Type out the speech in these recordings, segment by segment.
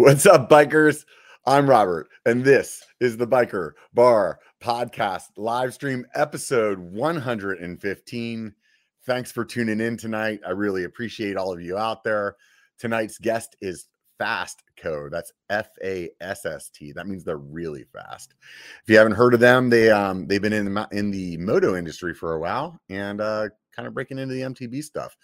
What's up, bikers? I'm Robert, and this is the Biker Bar Podcast live stream episode 115. Thanks for tuning in tonight. I really appreciate all of you out there. Tonight's guest is Fasst Co. That's F A S S T. That means they're really fast. If you haven't heard of them, they um they've been in the in the moto industry for a while and uh kind of breaking into the MTB stuff.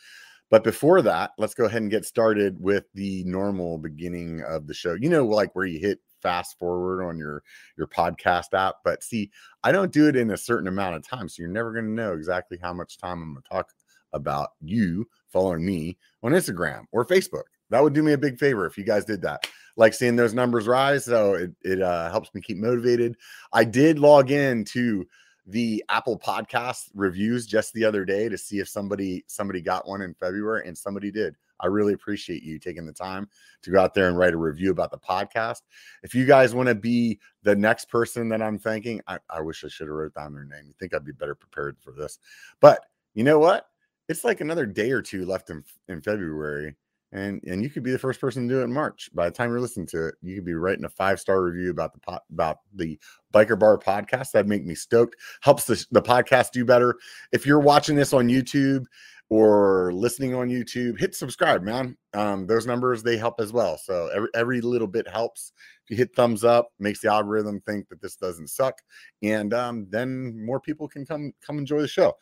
But before that, let's go ahead and get started with the normal beginning of the show. You know, like where you hit fast forward on your your podcast app. But see, I don't do it in a certain amount of time, so you're never going to know exactly how much time I'm going to talk about you following me on Instagram or Facebook. That would do me a big favor if you guys did that. Like seeing those numbers rise, so it it uh, helps me keep motivated. I did log in to the Apple Podcast reviews just the other day to see if somebody somebody got one in February, and somebody did. I really appreciate you taking the time to go out there and write a review about the podcast. If you guys want to be the next person that I'm thanking, I, I wish I should have wrote down their name. You think I'd be better prepared for this, but you know what? It's like another day or two left in in February and and you could be the first person to do it in March. By the time you're listening to it, you could be writing a five star review about the pot about the Biker Bar podcast. That'd make me stoked. Helps the, the podcast do better. If you're watching this on YouTube or listening on YouTube, hit subscribe, man. Um, those numbers they help as well. So every every little bit helps. If you hit thumbs up, makes the algorithm think that this doesn't suck, and um, then more people can come come enjoy the show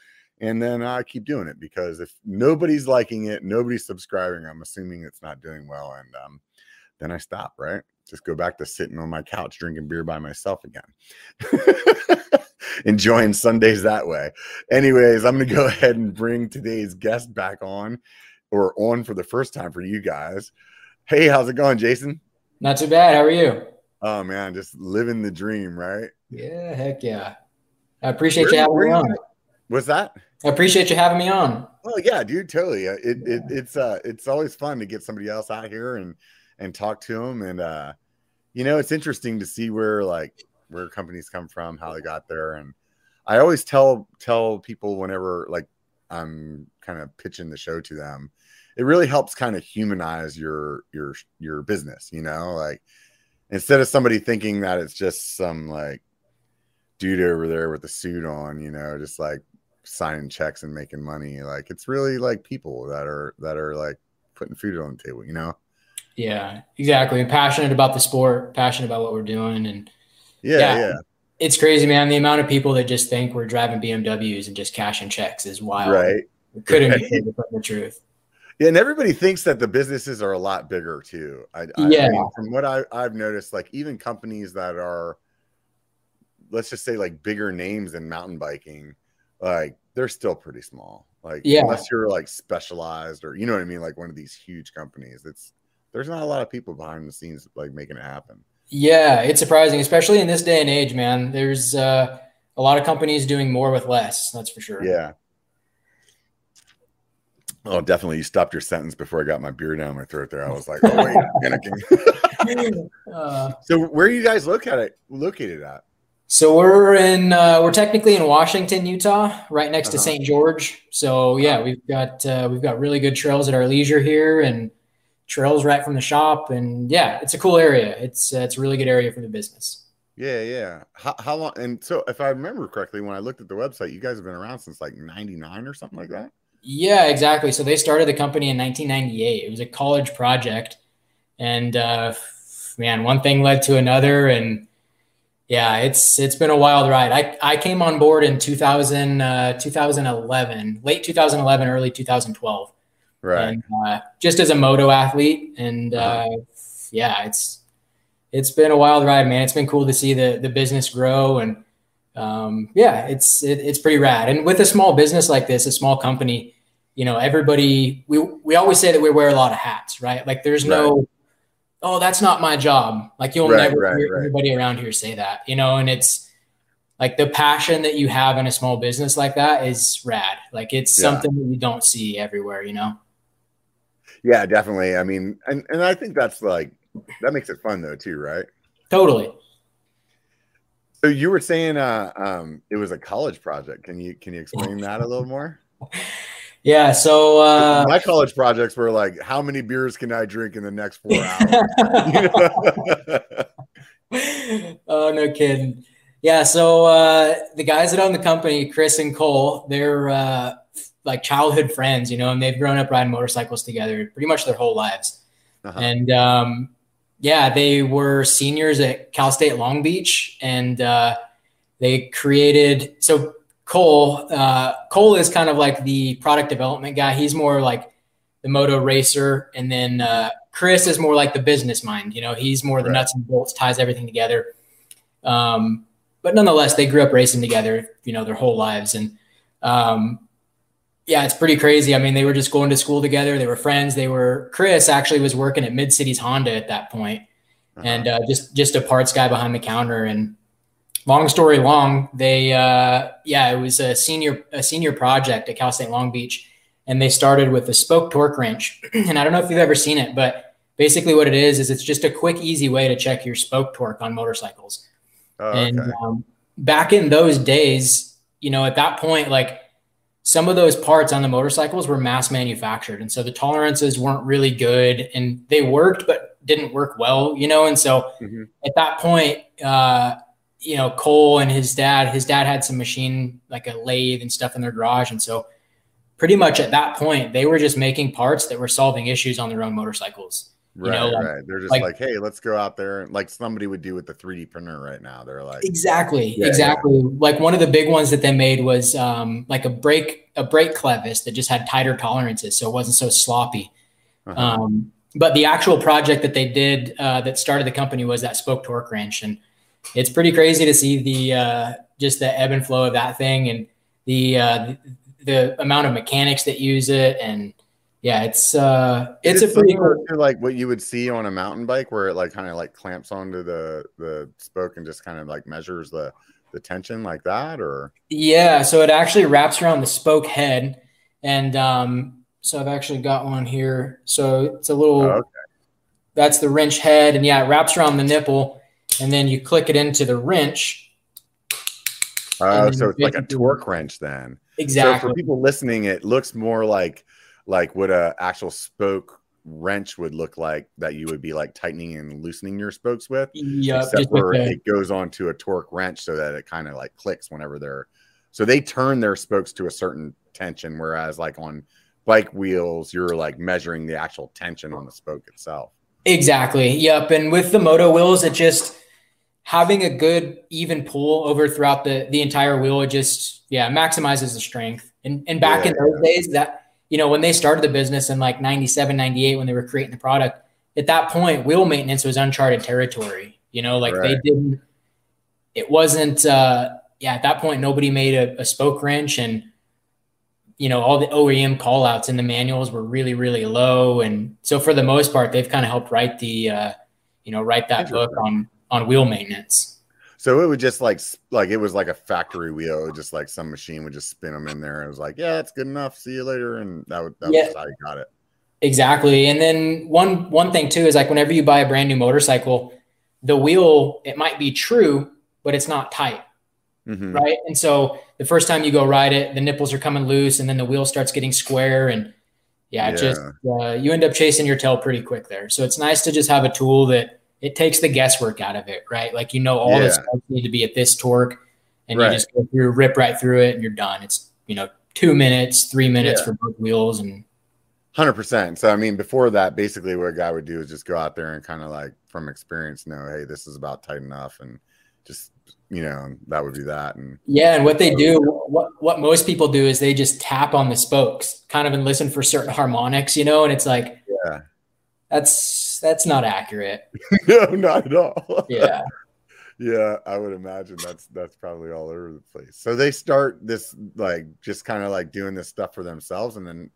and then I keep doing it because if nobody's liking it, nobody's subscribing, I'm assuming it's not doing well, and um, then I stop. Right, just go back to sitting on my couch drinking beer by myself again, enjoying Sundays that way. Anyways, I'm gonna go ahead and bring today's guest back on, or on for the first time for you guys. Hey, how's it going, Jason? Not too bad. How are you? Oh man, just living the dream, right? Yeah, heck yeah. I appreciate where, you having me on. What's that? I appreciate you having me on. Well, yeah, dude, totally. Uh, it, yeah. it it's uh it's always fun to get somebody else out here and and talk to them and uh you know it's interesting to see where like where companies come from, how they got there and I always tell tell people whenever like I'm kind of pitching the show to them, it really helps kind of humanize your your your business, you know, like instead of somebody thinking that it's just some like dude over there with a suit on, you know, just like signing checks and making money. Like it's really like people that are that are like putting food on the table, you know? Yeah, exactly. And passionate about the sport, passionate about what we're doing. And yeah, yeah, yeah. It's crazy, man. The amount of people that just think we're driving BMWs and just cashing checks is wild. Right. It couldn't right. be the truth. Yeah, and everybody thinks that the businesses are a lot bigger too. I, I yeah. Mean, from what I, I've noticed, like even companies that are, let's just say, like bigger names in mountain biking, like they're still pretty small. Like yeah. unless you're like specialized or you know what I mean, like one of these huge companies, it's there's not a lot of people behind the scenes like making it happen. Yeah, it's surprising, especially in this day and age, man. There's uh, a lot of companies doing more with less. That's for sure. Yeah. Oh, definitely. You stopped your sentence before I got my beer down my throat there. I was like, oh, wait, panicking. uh, so, where are you guys located located at? So we're in uh, we're technically in Washington, Utah, right next uh-huh. to St. George. So yeah, we've got uh, we've got really good trails at our leisure here, and trails right from the shop, and yeah, it's a cool area. It's uh, it's a really good area for the business. Yeah, yeah. How, how long? And so, if I remember correctly, when I looked at the website, you guys have been around since like '99 or something like that. Yeah, exactly. So they started the company in 1998. It was a college project, and uh, man, one thing led to another, and yeah, it's it's been a wild ride. I, I came on board in 2000, uh, 2011, late 2011, early 2012. Right. And, uh, just as a moto athlete, and uh, yeah, it's it's been a wild ride, man. It's been cool to see the the business grow, and um, yeah, it's it, it's pretty rad. And with a small business like this, a small company, you know, everybody we we always say that we wear a lot of hats, right? Like there's right. no oh, that's not my job. Like you'll right, never right, hear right. anybody around here say that, you know, and it's like the passion that you have in a small business like that is rad. Like it's yeah. something that you don't see everywhere, you know? Yeah, definitely. I mean, and, and I think that's like, that makes it fun though, too, right? Totally. So you were saying uh, um, it was a college project. Can you can you explain that a little more? Yeah. So uh, my college projects were like, how many beers can I drink in the next four hours? oh, no kidding. Yeah. So uh, the guys that own the company, Chris and Cole, they're uh, like childhood friends, you know, and they've grown up riding motorcycles together pretty much their whole lives. Uh-huh. And um, yeah, they were seniors at Cal State Long Beach, and uh, they created so Cole, uh, Cole is kind of like the product development guy. He's more like the moto racer, and then uh, Chris is more like the business mind. You know, he's more the right. nuts and bolts, ties everything together. Um, but nonetheless, they grew up racing together. You know, their whole lives, and um, yeah, it's pretty crazy. I mean, they were just going to school together. They were friends. They were Chris actually was working at Mid Cities Honda at that point, uh-huh. and uh, just just a parts guy behind the counter and long story long, they uh, yeah, it was a senior a senior project at Cal State Long Beach, and they started with a spoke torque wrench. and I don't know if you've ever seen it, but basically what it is is it's just a quick, easy way to check your spoke torque on motorcycles. Oh, and um, back in those days, you know, at that point, like some of those parts on the motorcycles were mass manufactured, and so the tolerances weren't really good, and they worked but didn't work well, you know. And so mm-hmm. at that point, uh, you know, Cole and his dad, his dad had some machine, like a lathe and stuff in their garage. And so pretty much at that point, they were just making parts that were solving issues on their own motorcycles. Right, you know, like, right. They're just like, like, hey, let's go out there and like somebody would do with the 3D printer right now. They're like exactly, yeah, exactly. Yeah. Like one of the big ones that they made was um, like a brake a brake clevis that just had tighter tolerances, so it wasn't so sloppy. Uh-huh. Um, but the actual project that they did uh, that started the company was that spoke torque wrench, and it's pretty crazy to see the uh, just the ebb and flow of that thing and the, uh, the, amount of mechanics that use it. And yeah it's uh it's a pretty cool- like what you would see on a mountain bike where it like kind of like clamps onto the the spoke and just kind of like measures the the tension like that or? Yeah so it actually wraps around the spoke head. And um so i've actually got one here. So it's a little oh, okay. that's the wrench head. And yeah it wraps around the nipple and then you click it into the wrench. Oh, so it's like a torque wrench then. Exactly. So for people listening, it looks more like like what a actual spoke wrench would look like that you would be like tightening and loosening your spokes with. Yeah. Except for it goes onto a torque wrench so that it kind of like clicks whenever they're so they turn their spokes to a certain tension, whereas like on bike wheels, you're like measuring the actual tension on the spoke itself. Exactly. Yep. And with the moto wheels, it just having a good even pull over throughout the the entire wheel it just yeah maximizes the strength. And and back yeah, in those days that you know when they started the business in like 97 98 when they were creating the product at that point wheel maintenance was uncharted territory you know like right. they didn't it wasn't uh yeah at that point nobody made a, a spoke wrench and you know all the OEM callouts in the manuals were really really low. And so for the most part they've kind of helped write the uh you know write that book on on wheel maintenance. So it would just like like it was like a factory wheel, just like some machine would just spin them in there. It was like, yeah, it's good enough. See you later, and that, would, that yeah. was how you got it. Exactly. And then one one thing too is like whenever you buy a brand new motorcycle, the wheel it might be true, but it's not tight, mm-hmm. right? And so the first time you go ride it, the nipples are coming loose, and then the wheel starts getting square, and yeah, yeah. just uh, you end up chasing your tail pretty quick there. So it's nice to just have a tool that it takes the guesswork out of it, right? Like you know all yeah. the stuff need to be at this torque, and right. you just go through, rip right through it, and you're done. It's you know two minutes, three minutes yeah. for both wheels, and hundred percent. So I mean, before that, basically what a guy would do is just go out there and kind of like from experience know, hey, this is about tight enough, and just you know that would be that. And yeah, and what they do, what what most people do is they just tap on the spokes, kind of and listen for certain harmonics, you know, and it's like yeah, that's that's not accurate. no, not at all. Yeah. yeah, I would imagine that's that's probably all over the place. So they start this like just kind of like doing this stuff for themselves and then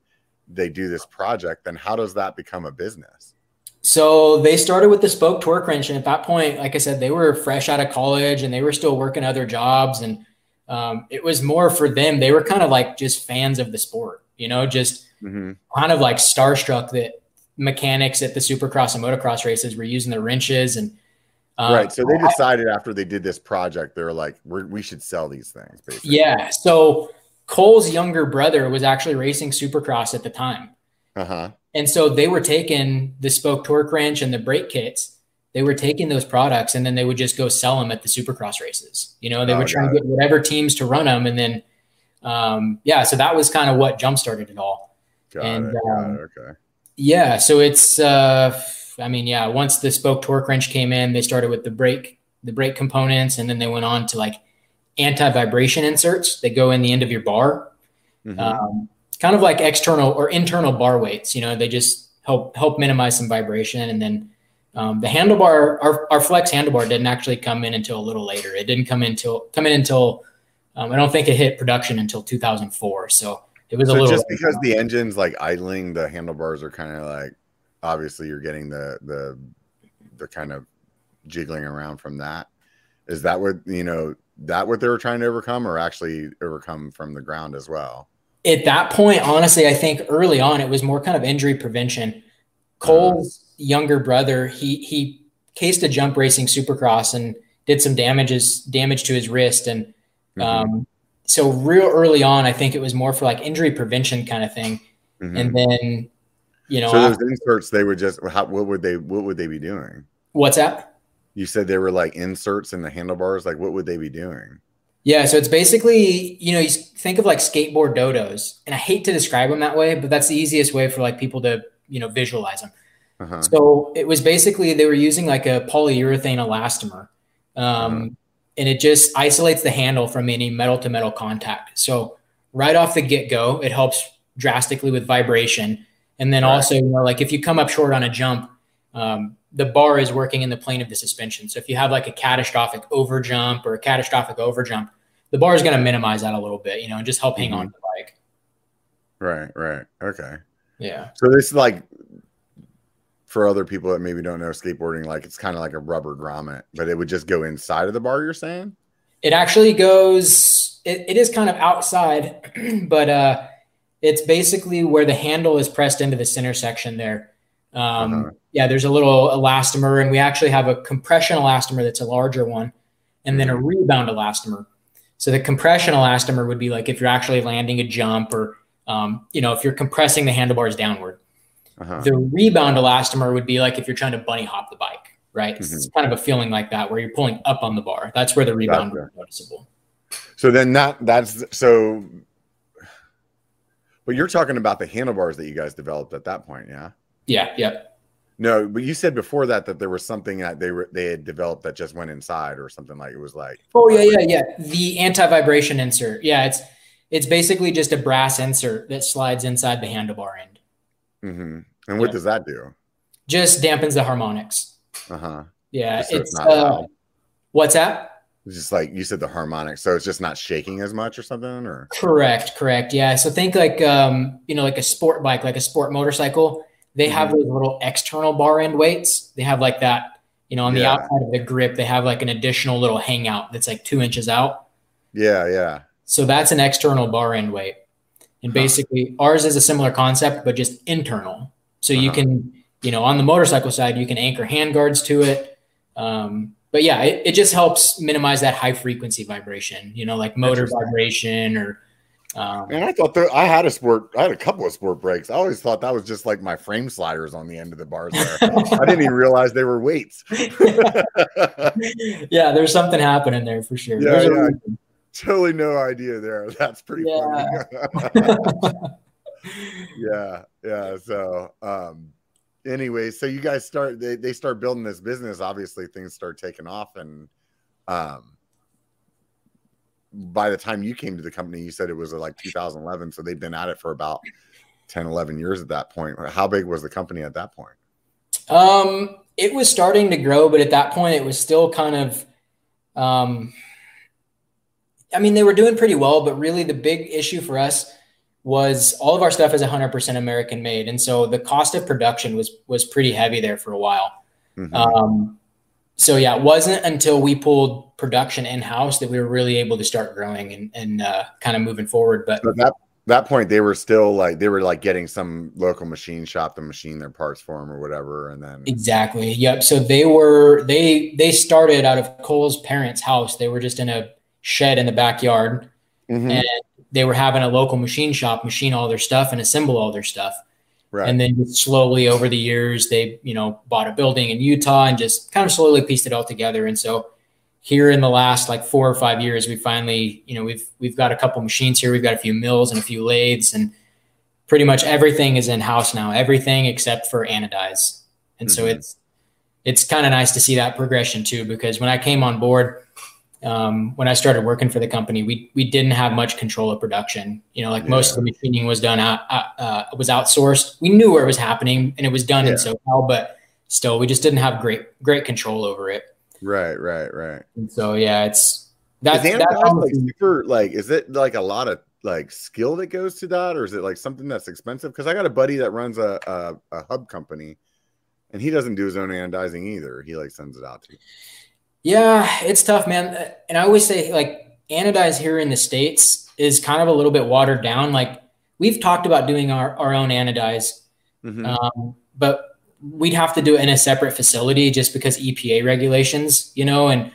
they do this project, then how does that become a business? So they started with the spoke torque wrench, and at that point, like I said, they were fresh out of college and they were still working other jobs, and um, it was more for them. They were kind of like just fans of the sport, you know, just mm-hmm. kind of like starstruck that mechanics at the supercross and motocross races were using the wrenches and um, right so they decided after they did this project they're like we should sell these things basically. yeah so Cole's younger brother was actually racing Supercross at the time. Uh-huh. And so they were taking the spoke torque wrench and the brake kits. They were taking those products and then they would just go sell them at the Supercross races. You know, they Oh, would try got and get whatever teams to run them, and then um, yeah, so that was kind of what jump started it all. Got And, it. Um, it. Okay. Yeah, so it's uh I mean, yeah, once the spoke torque wrench came in, they started with the brake the brake components and then they went on to like anti-vibration inserts that go in the end of your bar. Mhm. Um, kind of like external or internal bar weights, you know, they just help help minimize some vibration and then um, the handlebar our, our flex handlebar didn't actually come in until a little later. It didn't come in until come in until um, I don't think it hit production until 2004. So it was a so little just because the engine's like idling, the handlebars are kind of like obviously you're getting the the the kind of jiggling around from that. Is that what you know that what they were trying to overcome or actually overcome from the ground as well? at that point, honestly, I think early on it was more kind of injury prevention. Cole's younger brother, he he cased a jump racing supercross and did some damages damage to his wrist. And Mhm. um, so real early on, I think it was more for like injury prevention kind of thing. Mhm. And then, you know, so after- those inserts, they would just how, what would they what would they be doing? what's that? You said they were like inserts in the handlebars. Like what would they be doing? Yeah, so it's basically, you know, you think of like skateboard dodos, and I hate to describe them that way, but that's the easiest way for like people to, you know, visualize them. Uh-huh. So it was basically they were using like a polyurethane elastomer, um, and it just isolates the handle from any metal to metal contact. So right off the get go, it helps drastically with vibration, and then Right. also you know like if you come up short on a jump, um, the bar is working in the plane of the suspension. So if you have like a catastrophic over jump or a catastrophic over jump, the bar is going to minimize that a little bit, you know, and just help hang Mhm. on to the bike. Right, right. Okay. Yeah. So this is like for other people that maybe don't know skateboarding, like it's kind of like a rubber grommet, but it would just go inside of the bar. You're saying? It actually goes. It, it is kind of outside, but uh, it's basically where the handle is pressed into the center section there. Um, Uh-huh. Yeah, there's a little elastomer, and we actually have a compression elastomer that's a larger one, and then a rebound elastomer. So the compression elastomer would be like if you're actually landing a jump, or um, you know, if you're compressing the handlebars downward. Uh-huh. The rebound elastomer would be like if you're trying to bunny hop the bike, right? It's Mhm. kind of a feeling like that where you're pulling up on the bar. That's where the rebound Gotcha. be noticeable. So then that that's so. But you're talking about the handlebars that you guys developed at that point, yeah? Yeah, yeah. No, but you said before that that there was something that they were they had developed that just went inside or something like it was like. Oh yeah, yeah, yeah. The anti-vibration insert. Yeah, it's it's basically just a brass insert that slides inside the handlebar end. Hmm And what Yeah. does that do? Just dampens the harmonics. Uh huh. Yeah, So it's it's uh, what's that? It's just like you said the harmonics, so it's just not shaking as much or something, or Correct, correct. Yeah. So think like um, you know, like a sport bike, like a sport motorcycle. They have those little external bar end weights. They have like that, you know, on the Yeah. outside of the grip, they have like an additional little hangout that's like two inches out. yeah, yeah. So that's an external bar end weight. And basically ours is a similar concept, but just internal. So you Uh-huh. can, you know, on the motorcycle side, you can anchor hand guards to it. Um, but yeah, it, it just helps minimize that high frequency vibration, you know, like motor vibration or um, And I thought that I had a sport, I had a couple of sport brakes. I always thought that was just like my frame sliders on the end of the bars there. I didn't even realize they were weights. yeah, there's something happening there for sure. Yeah, There's a yeah. reason. totally no idea there. That's pretty Yeah. funny. yeah, yeah. So um anyway, so you guys start they, they start building this business. Obviously, things start taking off and um by the time you came to the company, you said it was uh, like 2011. So they've been at it for about 10, 11 years at that point. How big was the company at that point? Um, it was starting to grow, but at that point, it was still kind of. Um, I mean, they were doing pretty well, but really the big issue for us was all of our stuff is 100% American made, and so the cost of production was was pretty heavy there for a while. Mhm. Um, so yeah, it wasn't until we pulled production in house that we were really able to start growing and and uh, kind of moving forward. But But that that point, they were still like they were like getting some local machine shop to machine their parts for them or whatever, and then Exactly. Yep. So they were they they started out of Cole's parents' house. They were just in a shed in the backyard, Mhm. and they were having a local machine shop machine all their stuff and assemble all their stuff. Right. And then slowly over the years, they, you know, bought a building in Utah and just kind of slowly pieced it all together. And so here in the last like four or five years, we finally, you know, we've we've got a couple machines here. We've got a few mills and a few lathes, and pretty much everything is in house now. Everything except for anodize. And mm-hmm. so it's it's kind of nice to see that progression too, because when I came on board, um, when I started working for the company, we we didn't have much control of production. You know, like yeah. most of the machining was done out uh, was outsourced. We knew where it was happening, and it was done yeah. in SoCal, but still, we just didn't have great great control over it. Right, right, right. And so yeah, it's that's, is that's like super like is it like a lot of like skill that goes to that, or is it like something that's expensive? Because I got a buddy that runs a, a a hub company, and he doesn't do his own anodizing either. He like sends it out to. You. Yeah, it's tough, man. And I always say, like, anodize here in the States is kind of a little bit watered down. Like, we've talked about doing our, our own anodize, mm-hmm. um, but we'd have to do it in a separate facility just because EPA regulations, you know, and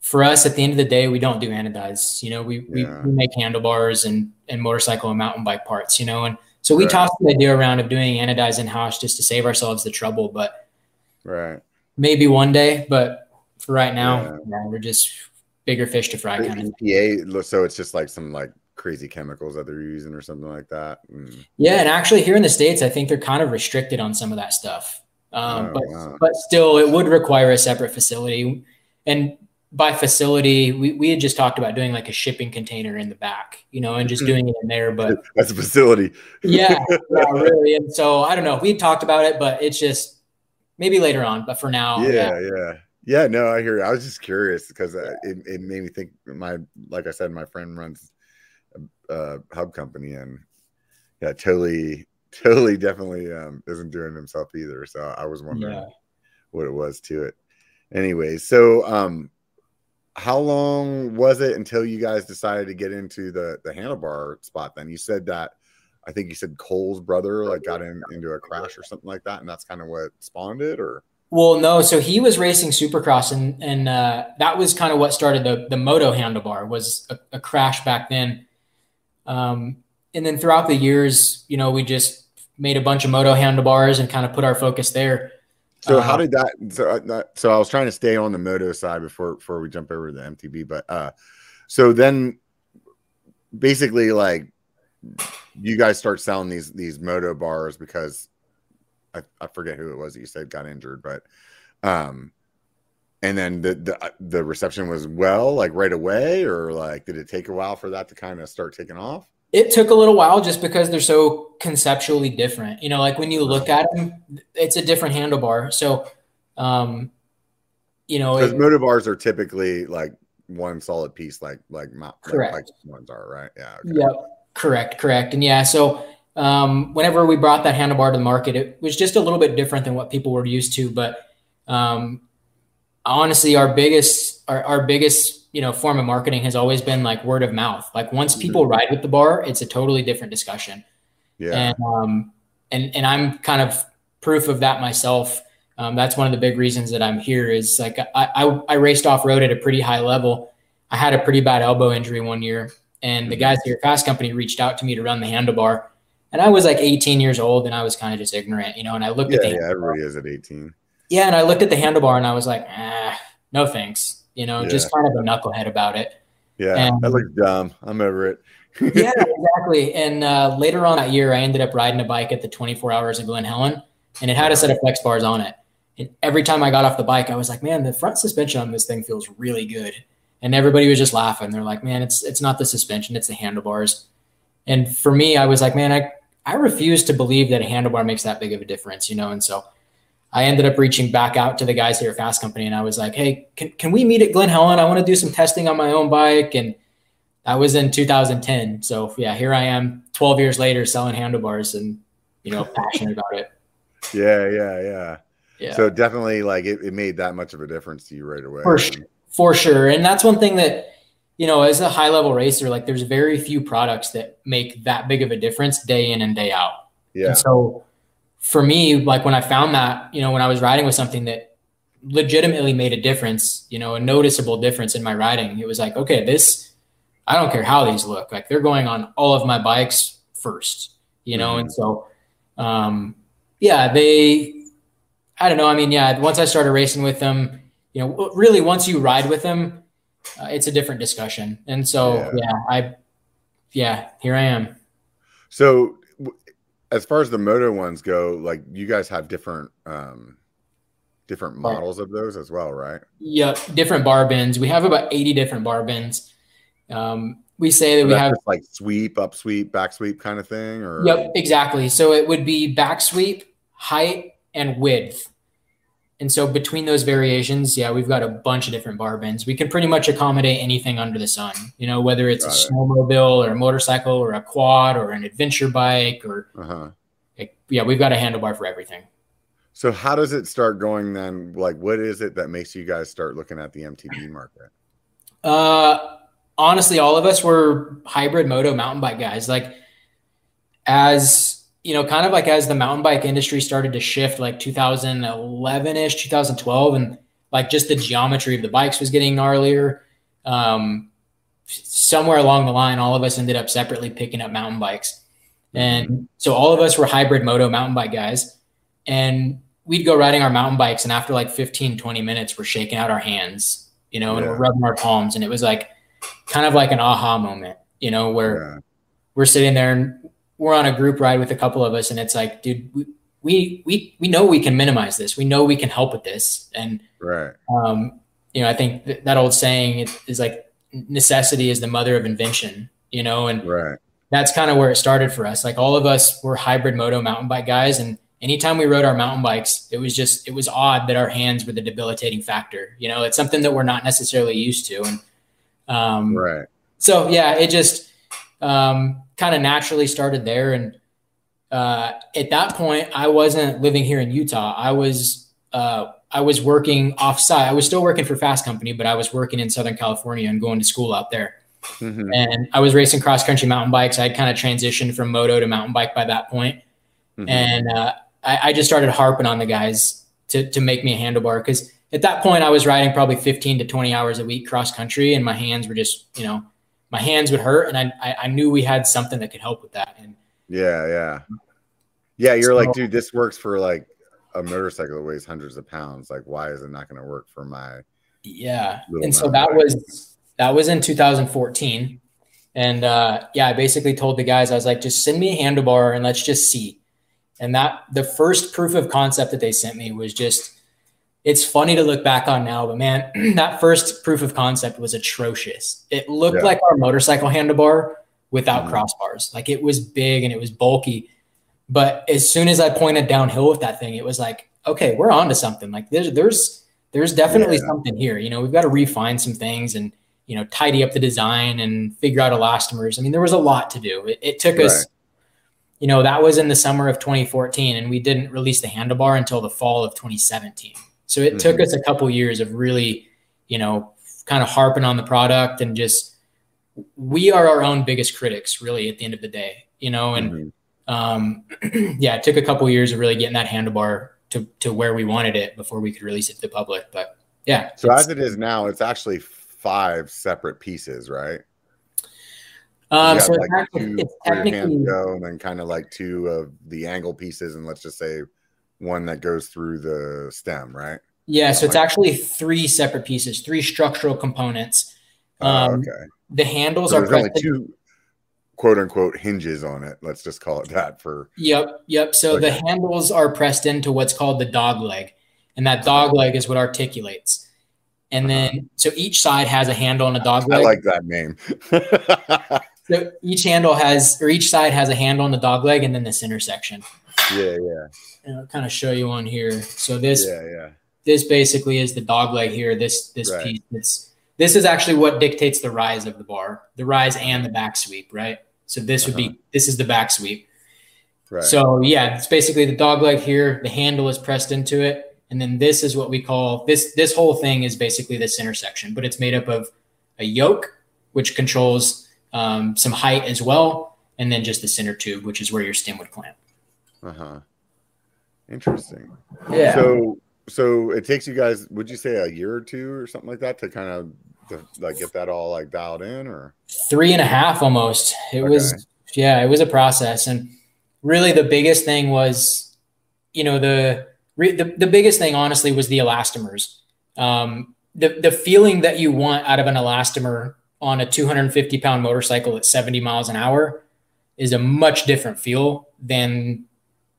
for us at the end of the day, we don't do anodize, you know, we, yeah. we, we, make handlebars and, and motorcycle and mountain bike parts, you know, and so we right. tossed the idea around of doing anodize in house just to save ourselves the trouble, but right. maybe one day, but for right now, yeah. Yeah, we're just bigger fish to fry. Kind of. So it's just like some like crazy chemicals that they're using or something like that. Mm. Yeah, and actually here in the states, I think they're kind of restricted on some of that stuff. Um, oh, but wow. but still, it would require a separate facility. And by facility, we, we had just talked about doing like a shipping container in the back, you know, and just doing it in there. But that's a facility. yeah, yeah, really. And so I don't know. We talked about it, but it's just maybe later on. But for now, yeah, yeah. yeah. Yeah, no, I hear. You. I was just curious because uh, it, it made me think. My like I said, my friend runs a, a hub company, and yeah, totally, totally, definitely um, isn't doing himself either. So I was wondering yeah. what it was to it. Anyway, so um, how long was it until you guys decided to get into the the handlebar spot? Then you said that I think you said Cole's brother like got in into a crash or something like that, and that's kind of what spawned it, or well, no. So he was racing Supercross, and and uh, that was kind of what started the the moto handlebar was a, a crash back then. Um, and then throughout the years, you know, we just made a bunch of moto handlebars and kind of put our focus there. So uh, how did that? So, uh, so I was trying to stay on the moto side before before we jump over to the MTB, but uh, so then basically like you guys start selling these these moto bars because I, I forget who it was that you said got injured, but um and then the, the uh, the reception was well like right away or like did it take a while for that to kind of start taking off? It took a little while just because they're so conceptually different. You know like when you look at them it's a different handlebar. So um you know because moto bars are typically like one solid piece like like correct. like ones are right? Yeah okay. yep. Correct correct. And yeah so um, whenever we brought that handlebar to the market, it was just a little bit different than what people were used to. But um, honestly, our biggest our, our biggest you know form of marketing has always been like word of mouth. Like once people mm-hmm. ride with the bar, it's a totally different discussion. Yeah. And um, and and I'm kind of proof of that myself. Um, that's one of the big reasons that I'm here. Is like I, I, I raced off road at a pretty high level. I had a pretty bad elbow injury one year, and the mm-hmm. guys at your Fasst Company reached out to me to run the handlebar and I was like 18 years old and I was kind of just ignorant, you know, and I looked yeah, at the Yeah, everybody is at 18. Yeah, and I looked at the handlebar and I was like, ah, no thanks. You know, yeah. just kind of a knucklehead about it. Yeah, and, that looks dumb. I'm over it. yeah, exactly. And uh, later on that year, I ended up riding a bike at the 24 hours of Glen Helen, and it had a set of flex bars on it. And every time I got off the bike, I was like, man, the front suspension on this thing feels really good. And everybody was just laughing. They're like, man, it's it's not the suspension, it's the handlebars. And for me, I was like, man, I I refuse to believe that a handlebar makes that big of a difference, you know? And so I ended up reaching back out to the guys here at Fasst Company and I was like, hey, can, can we meet at Glen Helen? I want to do some testing on my own bike. And that was in 2010. So yeah, here I am 12 years later selling handlebars and, you know, passionate about it. Yeah, yeah, yeah. Yeah. So definitely like it, it made that much of a difference to you right away. For, sure. for sure. And that's one thing that you know, as a high level racer, like there's very few products that make that big of a difference day in and day out. Yeah. And so for me, like when I found that, you know, when I was riding with something that legitimately made a difference, you know, a noticeable difference in my riding, it was like, okay, this I don't care how these look. Like they're going on all of my bikes first, you know? Mm-hmm. And so, um, yeah, they, I don't know. I mean, yeah, once I started racing with them, you know, really once you ride with them, uh, it's a different discussion. And so, yeah. yeah, I, yeah, here I am. So as far as the moto ones go, like you guys have different, um, different models of those as well, right? Yep, different bar bends. We have about 80 different bar bends. Um, we say that so we have like sweep, up sweep, back sweep kind of thing, or yep, exactly. So it would be back sweep, height, and width. And so between those variations, yeah, we've got a bunch of different bar bends. We can pretty much accommodate anything under the sun, you know, whether it's got a it. snowmobile or a motorcycle or a quad or an adventure bike or, uh-huh. like, yeah, we've got a handlebar for everything. So how does it start going then? Like, what is it that makes you guys start looking at the MTB market? Uh, honestly, all of us were hybrid moto mountain bike guys. Like, as you know, kind of like as the mountain bike industry started to shift, like 2011 ish, 2012, and like just the geometry of the bikes was getting gnarlier. Um, somewhere along the line, all of us ended up separately picking up mountain bikes. And so all of us were hybrid moto mountain bike guys. And we'd go riding our mountain bikes. And after like 15, 20 minutes, we're shaking out our hands, you know, and yeah. we're rubbing our palms. And it was like kind of like an aha moment, you know, where yeah. we're sitting there and we're on a group ride with a couple of us. And it's like, dude, we, we, we, we know we can minimize this. We know we can help with this. And, right. um, you know, I think th- that old saying is like necessity is the mother of invention, you know, and right. that's kind of where it started for us. Like all of us were hybrid moto mountain bike guys. And anytime we rode our mountain bikes, it was just, it was odd that our hands were the debilitating factor. You know, it's something that we're not necessarily used to. And, um, right. So yeah, it just, um, kind of naturally started there. And, uh, at that point, I wasn't living here in Utah. I was, uh, I was working offsite. I was still working for Fasst Company, but I was working in Southern California and going to school out there. Mm-hmm. And I was racing cross country mountain bikes. I had kind of transitioned from moto to mountain bike by that point. Mm-hmm. And uh, I, I, just started harping on the guys to, to make me a handlebar because at that point I was riding probably 15 to 20 hours a week cross country and my hands were just, you know, my hands would hurt. And I, I knew we had something that could help with that. And yeah, yeah. Yeah. You're so, like, dude, this works for like a motorcycle that weighs hundreds of pounds. Like, why is it not going to work for my? Yeah, and so that bike? was that was in 2014, and uh, yeah, I basically told the guys I was like, just send me a handlebar and let's just see. And that the first proof of concept that they sent me was just. It's funny to look back on now, but man, that first proof of concept was atrocious. It looked yeah. like our motorcycle handlebar without mm-hmm. crossbars. Like it was big and it was bulky but as soon as I pointed downhill with that thing, it was like, okay, we're on to something. Like there's there's there's definitely yeah. something here. You know, we've got to refine some things and you know tidy up the design and figure out elastomers. I mean, there was a lot to do. It, it took right. us, you know, that was in the summer of 2014, and we didn't release the handlebar until the fall of 2017. So it mm-hmm. took us a couple years of really, you know, kind of harping on the product and just we are our own biggest critics, really, at the end of the day. You know, and mm-hmm um, yeah, it took a couple years of really getting that handlebar to, to where we wanted it before we could release it to the public. But yeah. So as it is now, it's actually five separate pieces, right? Um, so like it's, two it's technically go and then kind of like two of the angle pieces, and let's just say one that goes through the stem, right? Yeah, so it's actually three separate pieces, three structural components. Oh, um, okay. The handles so are only two quote unquote hinges on it. Let's just call it that for. Yep. Yep. So the handles are pressed into what's called the dog leg, and that dog leg is what articulates. And uh-huh. then, so each side has a handle and a dog leg. I like that name. so each handle has, or each side has a handle and the dog leg, and then this intersection. Yeah, yeah. And I'll kind of show you on here. So this, yeah, yeah. This basically is the dog leg here. This this right. piece. It's this is actually what dictates the rise of the bar, the rise and the back sweep, right? So this would uh-huh. be this is the back sweep. Right. So yeah, it's basically the dog leg here. The handle is pressed into it, and then this is what we call this. This whole thing is basically this intersection, but it's made up of a yoke, which controls um, some height as well, and then just the center tube, which is where your stem would clamp. Uh huh. Interesting. Yeah. So so it takes you guys, would you say a year or two or something like that to kind of to like get that all like dialed in or three and a half almost. It okay. was yeah, it was a process. And really the biggest thing was, you know, the the, the biggest thing honestly was the elastomers. Um, the the feeling that you want out of an elastomer on a 250 pound motorcycle at 70 miles an hour is a much different feel than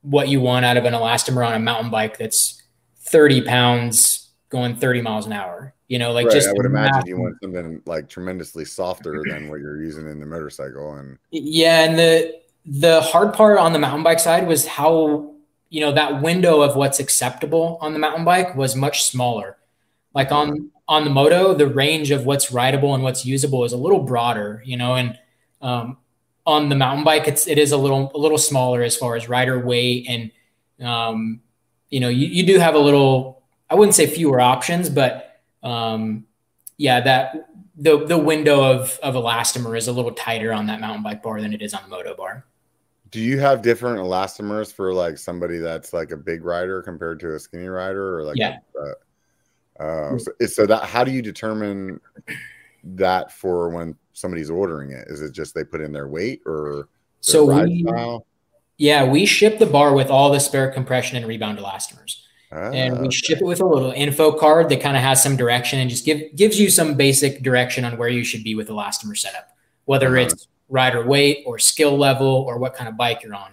what you want out of an elastomer on a mountain bike that's 30 pounds going 30 miles an hour. You know, like right. just I would imagine you want something like tremendously softer than what you're using in the motorcycle. And yeah, and the the hard part on the mountain bike side was how you know that window of what's acceptable on the mountain bike was much smaller. Like on on the moto, the range of what's rideable and what's usable is a little broader, you know, and um, on the mountain bike, it's it is a little a little smaller as far as rider weight and um, you know you, you do have a little I wouldn't say fewer options, but um, yeah, that the the window of of elastomer is a little tighter on that mountain bike bar than it is on the moto bar. Do you have different elastomers for like somebody that's like a big rider compared to a skinny rider, or like yeah? A, uh, uh, so, so that how do you determine that for when somebody's ordering it? Is it just they put in their weight or so we, style? Yeah, we ship the bar with all the spare compression and rebound elastomers. Ah, and we ship it with a little info card that kind of has some direction and just give gives you some basic direction on where you should be with elastomer setup, whether uh-huh. it's rider weight or skill level or what kind of bike you're on.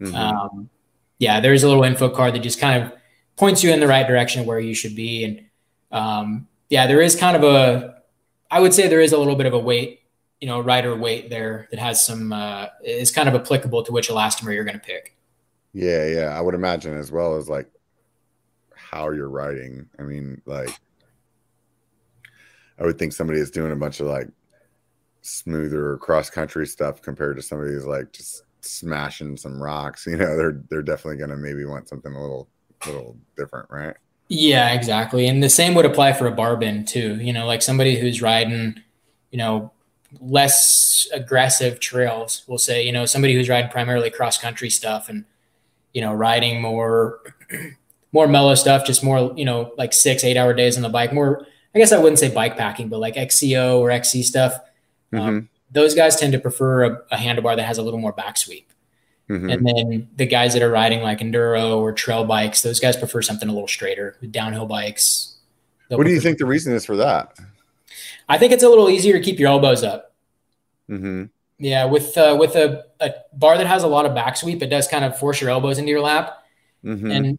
Mm-hmm. Um, yeah, there's a little info card that just kind of points you in the right direction of where you should be. And um, yeah, there is kind of a, I would say there is a little bit of a weight, you know, rider weight there that has some, uh, is kind of applicable to which elastomer you're going to pick. Yeah, yeah, I would imagine as well as like how you're riding. I mean, like, I would think somebody is doing a bunch of like smoother cross country stuff compared to somebody who's like just smashing some rocks. You know, they're they're definitely gonna maybe want something a little little different, right? Yeah, exactly. And the same would apply for a bar bend too. You know, like somebody who's riding, you know, less aggressive trails, we'll say, you know, somebody who's riding primarily cross country stuff and, you know, riding more more mellow stuff, just more, you know, like six, eight hour days on the bike. More, I guess I wouldn't say bike packing, but like XCO or XC stuff. Um, mm-hmm. Um, those guys tend to prefer a, a, handlebar that has a little more back sweep. Mm-hmm. And then the guys that are riding like enduro or trail bikes, those guys prefer something a little straighter. Downhill bikes. What do you think the reason is for that? I think it's a little easier to keep your elbows up. Mm-hmm. Yeah, with uh, with a, a bar that has a lot of back sweep, it does kind of force your elbows into your lap. Mm-hmm. And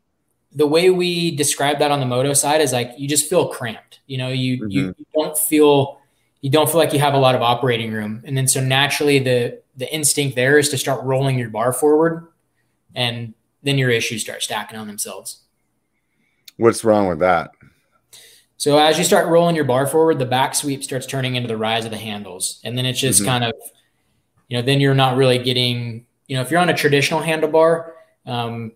the way we describe that on the moto side is like you just feel cramped. You know, you mm-hmm. you, you don't feel you don't feel like you have a lot of operating room, and then so naturally the the instinct there is to start rolling your bar forward, and then your issues start stacking on themselves. What's wrong with that? So as you start rolling your bar forward, the back sweep starts turning into the rise of the handles, and then it's just mm-hmm. kind of, you know, then you're not really getting, you know, if you're on a traditional handlebar, um,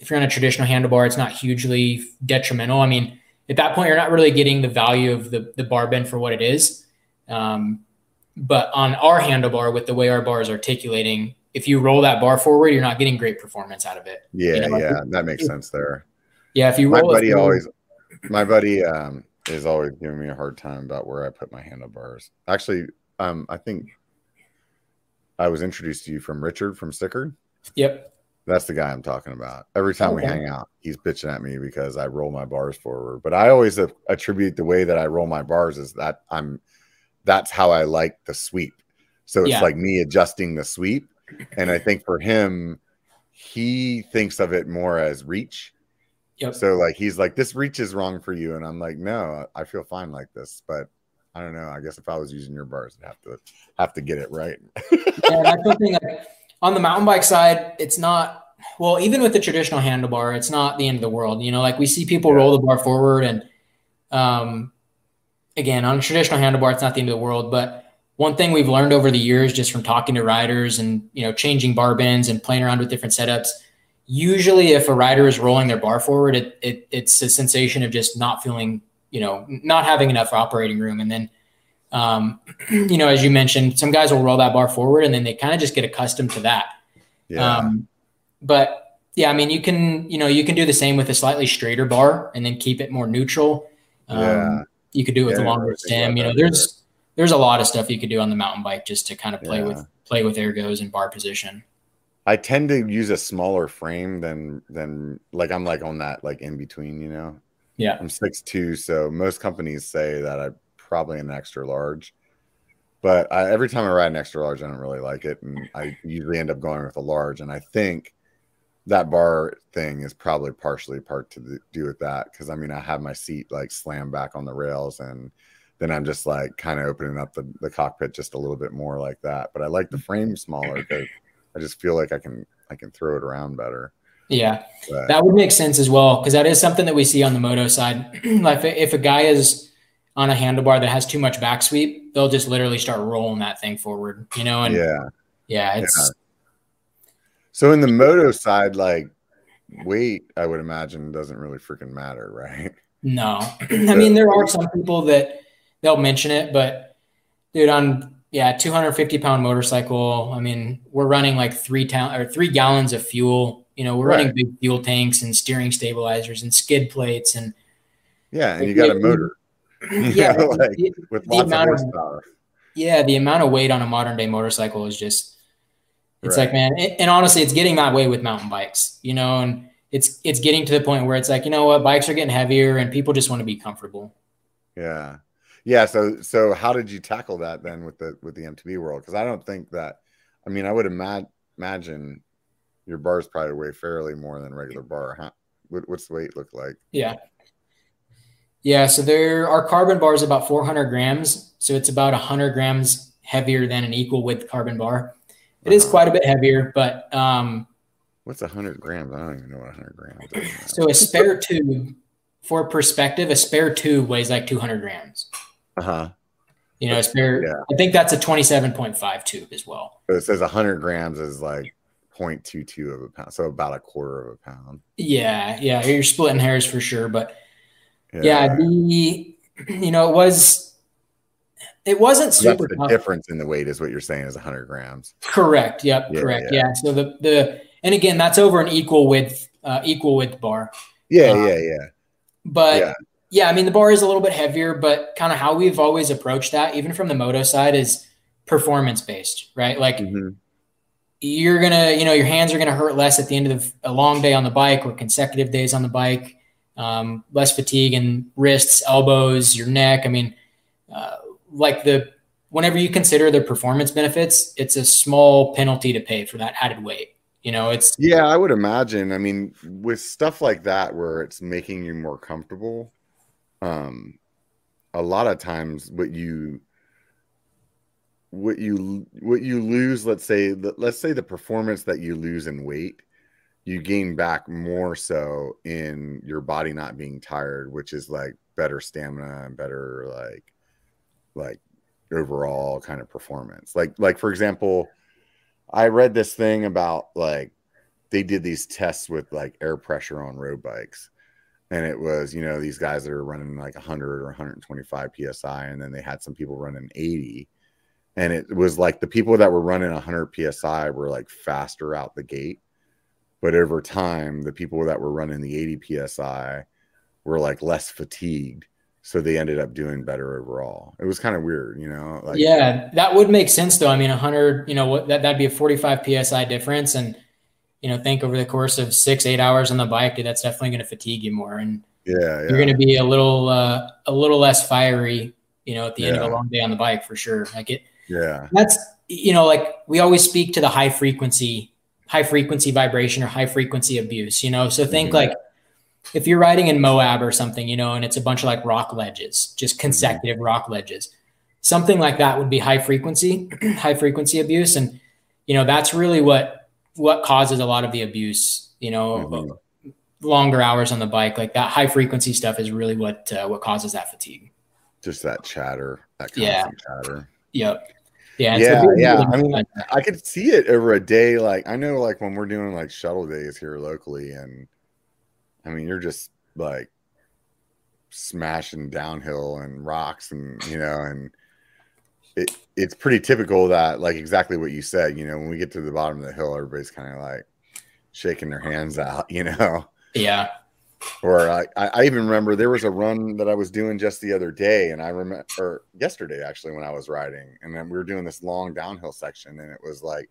if you're on a traditional handlebar, it's not hugely detrimental. I mean, at that point, you're not really getting the value of the, the bar bend for what it is. Um, but on our handlebar, with the way our bar is articulating, if you roll that bar forward, you're not getting great performance out of it. Yeah, you know, yeah, that makes sense there. Yeah, if you roll my buddy forward, always, my buddy um, is always giving me a hard time about where I put my handlebars. Actually, um, I think I was introduced to you from Richard from Stickard. Yep. That's the guy I'm talking about. Every time okay. we hang out, he's bitching at me because I roll my bars forward. But I always attribute the way that I roll my bars is that I'm that's how I like the sweep. So it's yeah. like me adjusting the sweep. And I think for him, he thinks of it more as reach. Yep. So like he's like, this reach is wrong for you. And I'm like, no, I feel fine like this. But I don't know. I guess if I was using your bars, I'd have to have to get it right. yeah, that's the thing. Like, on the mountain bike side, it's not well, even with the traditional handlebar, it's not the end of the world. You know, like we see people yeah. roll the bar forward and um again, on a traditional handlebar, it's not the end of the world. But one thing we've learned over the years, just from talking to riders and you know, changing bar bends and playing around with different setups, usually if a rider is rolling their bar forward, it, it it's a sensation of just not feeling, you know, not having enough operating room. And then um, you know, as you mentioned, some guys will roll that bar forward and then they kind of just get accustomed to that. Yeah. Um, but yeah, I mean, you can, you know, you can do the same with a slightly straighter bar and then keep it more neutral. Um, yeah. You could do it with Yeah, a longer stem. You know, there's there's a lot of stuff you could do on the mountain bike just to kind of play Yeah. with play with ergos and bar position. I tend to use a smaller frame than than like I'm like on that like in between, you know. Yeah. I'm six two, so most companies say that I'm probably an extra large. But I, every time I ride an extra large, I don't really like it, and I usually end up going with a large. And I think that bar thing is probably partially part to the, do with that because I mean I have my seat like slammed back on the rails, and then I'm just like kind of opening up the, the cockpit just a little bit more like that. But I like the frame smaller because I just feel like I can I can throw it around better. Yeah, But, that would make sense as well because that is something that we see on the moto side. like if a guy is on a handlebar that has too much back sweep, they'll just literally start rolling that thing forward. You know, and yeah, yeah. it's So in the moto side, like weight, I would imagine doesn't really freaking matter, right? no. I mean, there are some people that they'll mention it, but dude, on yeah, 250 pound motorcycle. I mean, we're running like three town or three gallons of fuel. You know, we're Right. running big fuel tanks and steering stabilizers and skid plates and Yeah, and you got a motor yeah, know, like, the- with lots of amount of- horsepower. yeah, the amount of weight on a modern day motorcycle is just it's Right. like man, and and honestly, it's getting that way with mountain bikes, you know, and it's it's getting to the point where it's like, you know what, bikes are getting heavier and people just want to be comfortable. Yeah, yeah. So so how did you tackle that then with the with the MTB world? Because I don't think that. I mean, I would ima- imagine your bars probably weigh fairly more than regular bar. Huh? What, what's the weight look like? Yeah. Yeah, so there our carbon bar is about 400 grams, so it's about 100 grams heavier than an equal width carbon bar. It is Uh-huh. quite a bit heavier, but um, What's a hundred grams? I don't even know what a hundred grams. is. so a spare tube, for perspective, a spare tube weighs like 200 grams. Uh huh. You know, spare. Yeah. I think that's a 27.5 tube as well. So it says hundred grams is like 0.22 of a pound, so about a quarter of a pound. Yeah, yeah, you're splitting hairs for sure, but yeah, the you know it was it wasn't So super the tough. difference in the weight is what you're saying is 100 grams. Correct. Yep. Yeah, correct. yeah. Yeah. So the the and again that's over an equal width uh, equal width bar, Yeah, Uh, yeah, yeah. but Yeah. I mean the bar is a little bit heavier, but kind of how we've always approached that, even from the moto side, is performance based, right? Like Mhm. you're gonna you know your hands are gonna hurt less at the end of a long day on the bike or consecutive days on the bike um, less fatigue and wrists elbows your neck i mean uh, like the whenever you consider the performance benefits it's a small penalty to pay for that added weight you know it's Yeah, I would imagine. I mean, with stuff like that where it's making you more comfortable, um, a lot of times what you what you what you lose, let's say let's say the performance that you lose in weight, you gain back more so in your body not being tired, which is like better stamina and better like like overall kind of performance. Like like for example, I read this thing about like they did these tests with like air pressure on road bikes. And it was, you know, these guys that are running like 100 or 125 psi, and then they had some people running 80. And it was like the people that were running 100 psi were like faster out the gate. But over time, the people that were running the 80 psi were like less fatigued. So they ended up doing better overall. It was kind of weird, you know? Like, yeah that would make sense though i mean 100 you know what that, that'd be a 45 psi difference and you know think over the course of six eight hours on the bike dude, that's definitely going to fatigue you more and yeah, yeah. you're going to be a little uh, a little less fiery you know at the end of a long day on the bike for sure like it yeah. that's you know like we always speak to the high frequency high frequency vibration or high frequency abuse you know so think Mhm. like if you're riding in moab or something you know and it's a bunch of like rock ledges just Mm-hmm. consecutive rock ledges something like that would be high frequency high frequency abuse and you know that's really what what causes a lot of the abuse you know Mhm. longer hours on the bike like that high frequency stuff is really what uh, what causes that fatigue Just that chatter, that Yeah. chatter. yep yeah Yeah, yeah. I mean, I could see it over a day. Like I know, like when we're doing like shuttle days here locally, and I mean, you're just like smashing downhill and rocks, and you know, and it it's pretty typical that like exactly what you said. You know, when we get to the bottom of the hill, everybody's kind of like shaking their hands out. You know, yeah Or I, I even remember there was a run that I was doing just the other day, and I remember or yesterday actually when I was riding, and then we were doing this long downhill section, and it was like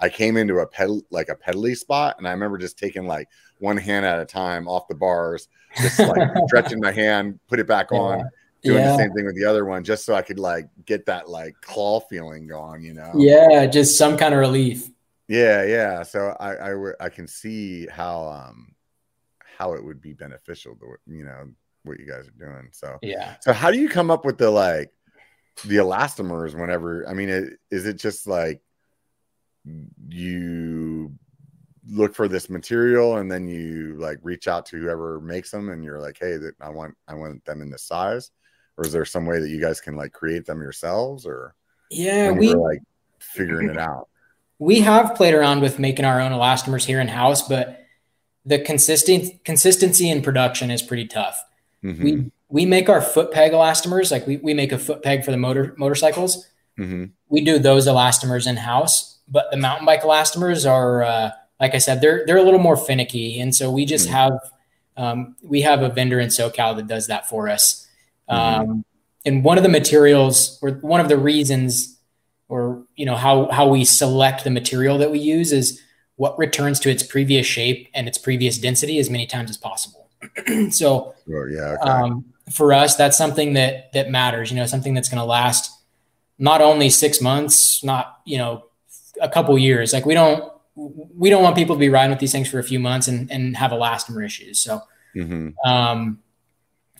I came into a pedal like a pedally spot, and I remember just taking like one hand at a time off the bars, just like stretching my hand, put it back on, doing yeah. the same thing with the other one, just so I could like get that like claw feeling going, you know? Yeah, just some kind of relief. Yeah, yeah. So I I, I can see how um how it would be beneficial to you know what you guys are doing. So yeah. So how do you come up with the like the elastomers whenever? I mean, it, is it just like you look for this material and then you like reach out to whoever makes them and you're like, hey, that I want I want them in this size, or is there some way that you guys can like create them yourselves or yeah, we like figuring it out. We have played around with making our own elastomers here in house, but the consistent consistency in production is pretty tough. Mm-hmm. We we make our foot peg elastomers, like we, we make a foot peg for the motor motorcycles. Mm-hmm. We do those elastomers in house, but the mountain bike elastomers are uh, like I said, they're they're a little more finicky, and so we just mm-hmm. have um, we have a vendor in SoCal that does that for us. Mm-hmm. Um, and one of the materials, or one of the reasons, or you know how how we select the material that we use is what returns to its previous shape and its previous density as many times as possible. so sure, yeah, okay. um, for us, that's something that that matters. You know, something that's going to last not only six months, not you know a couple years. Like we don't we don't want people to be riding with these things for a few months and, and have elastomer issues. So, mm-hmm. um,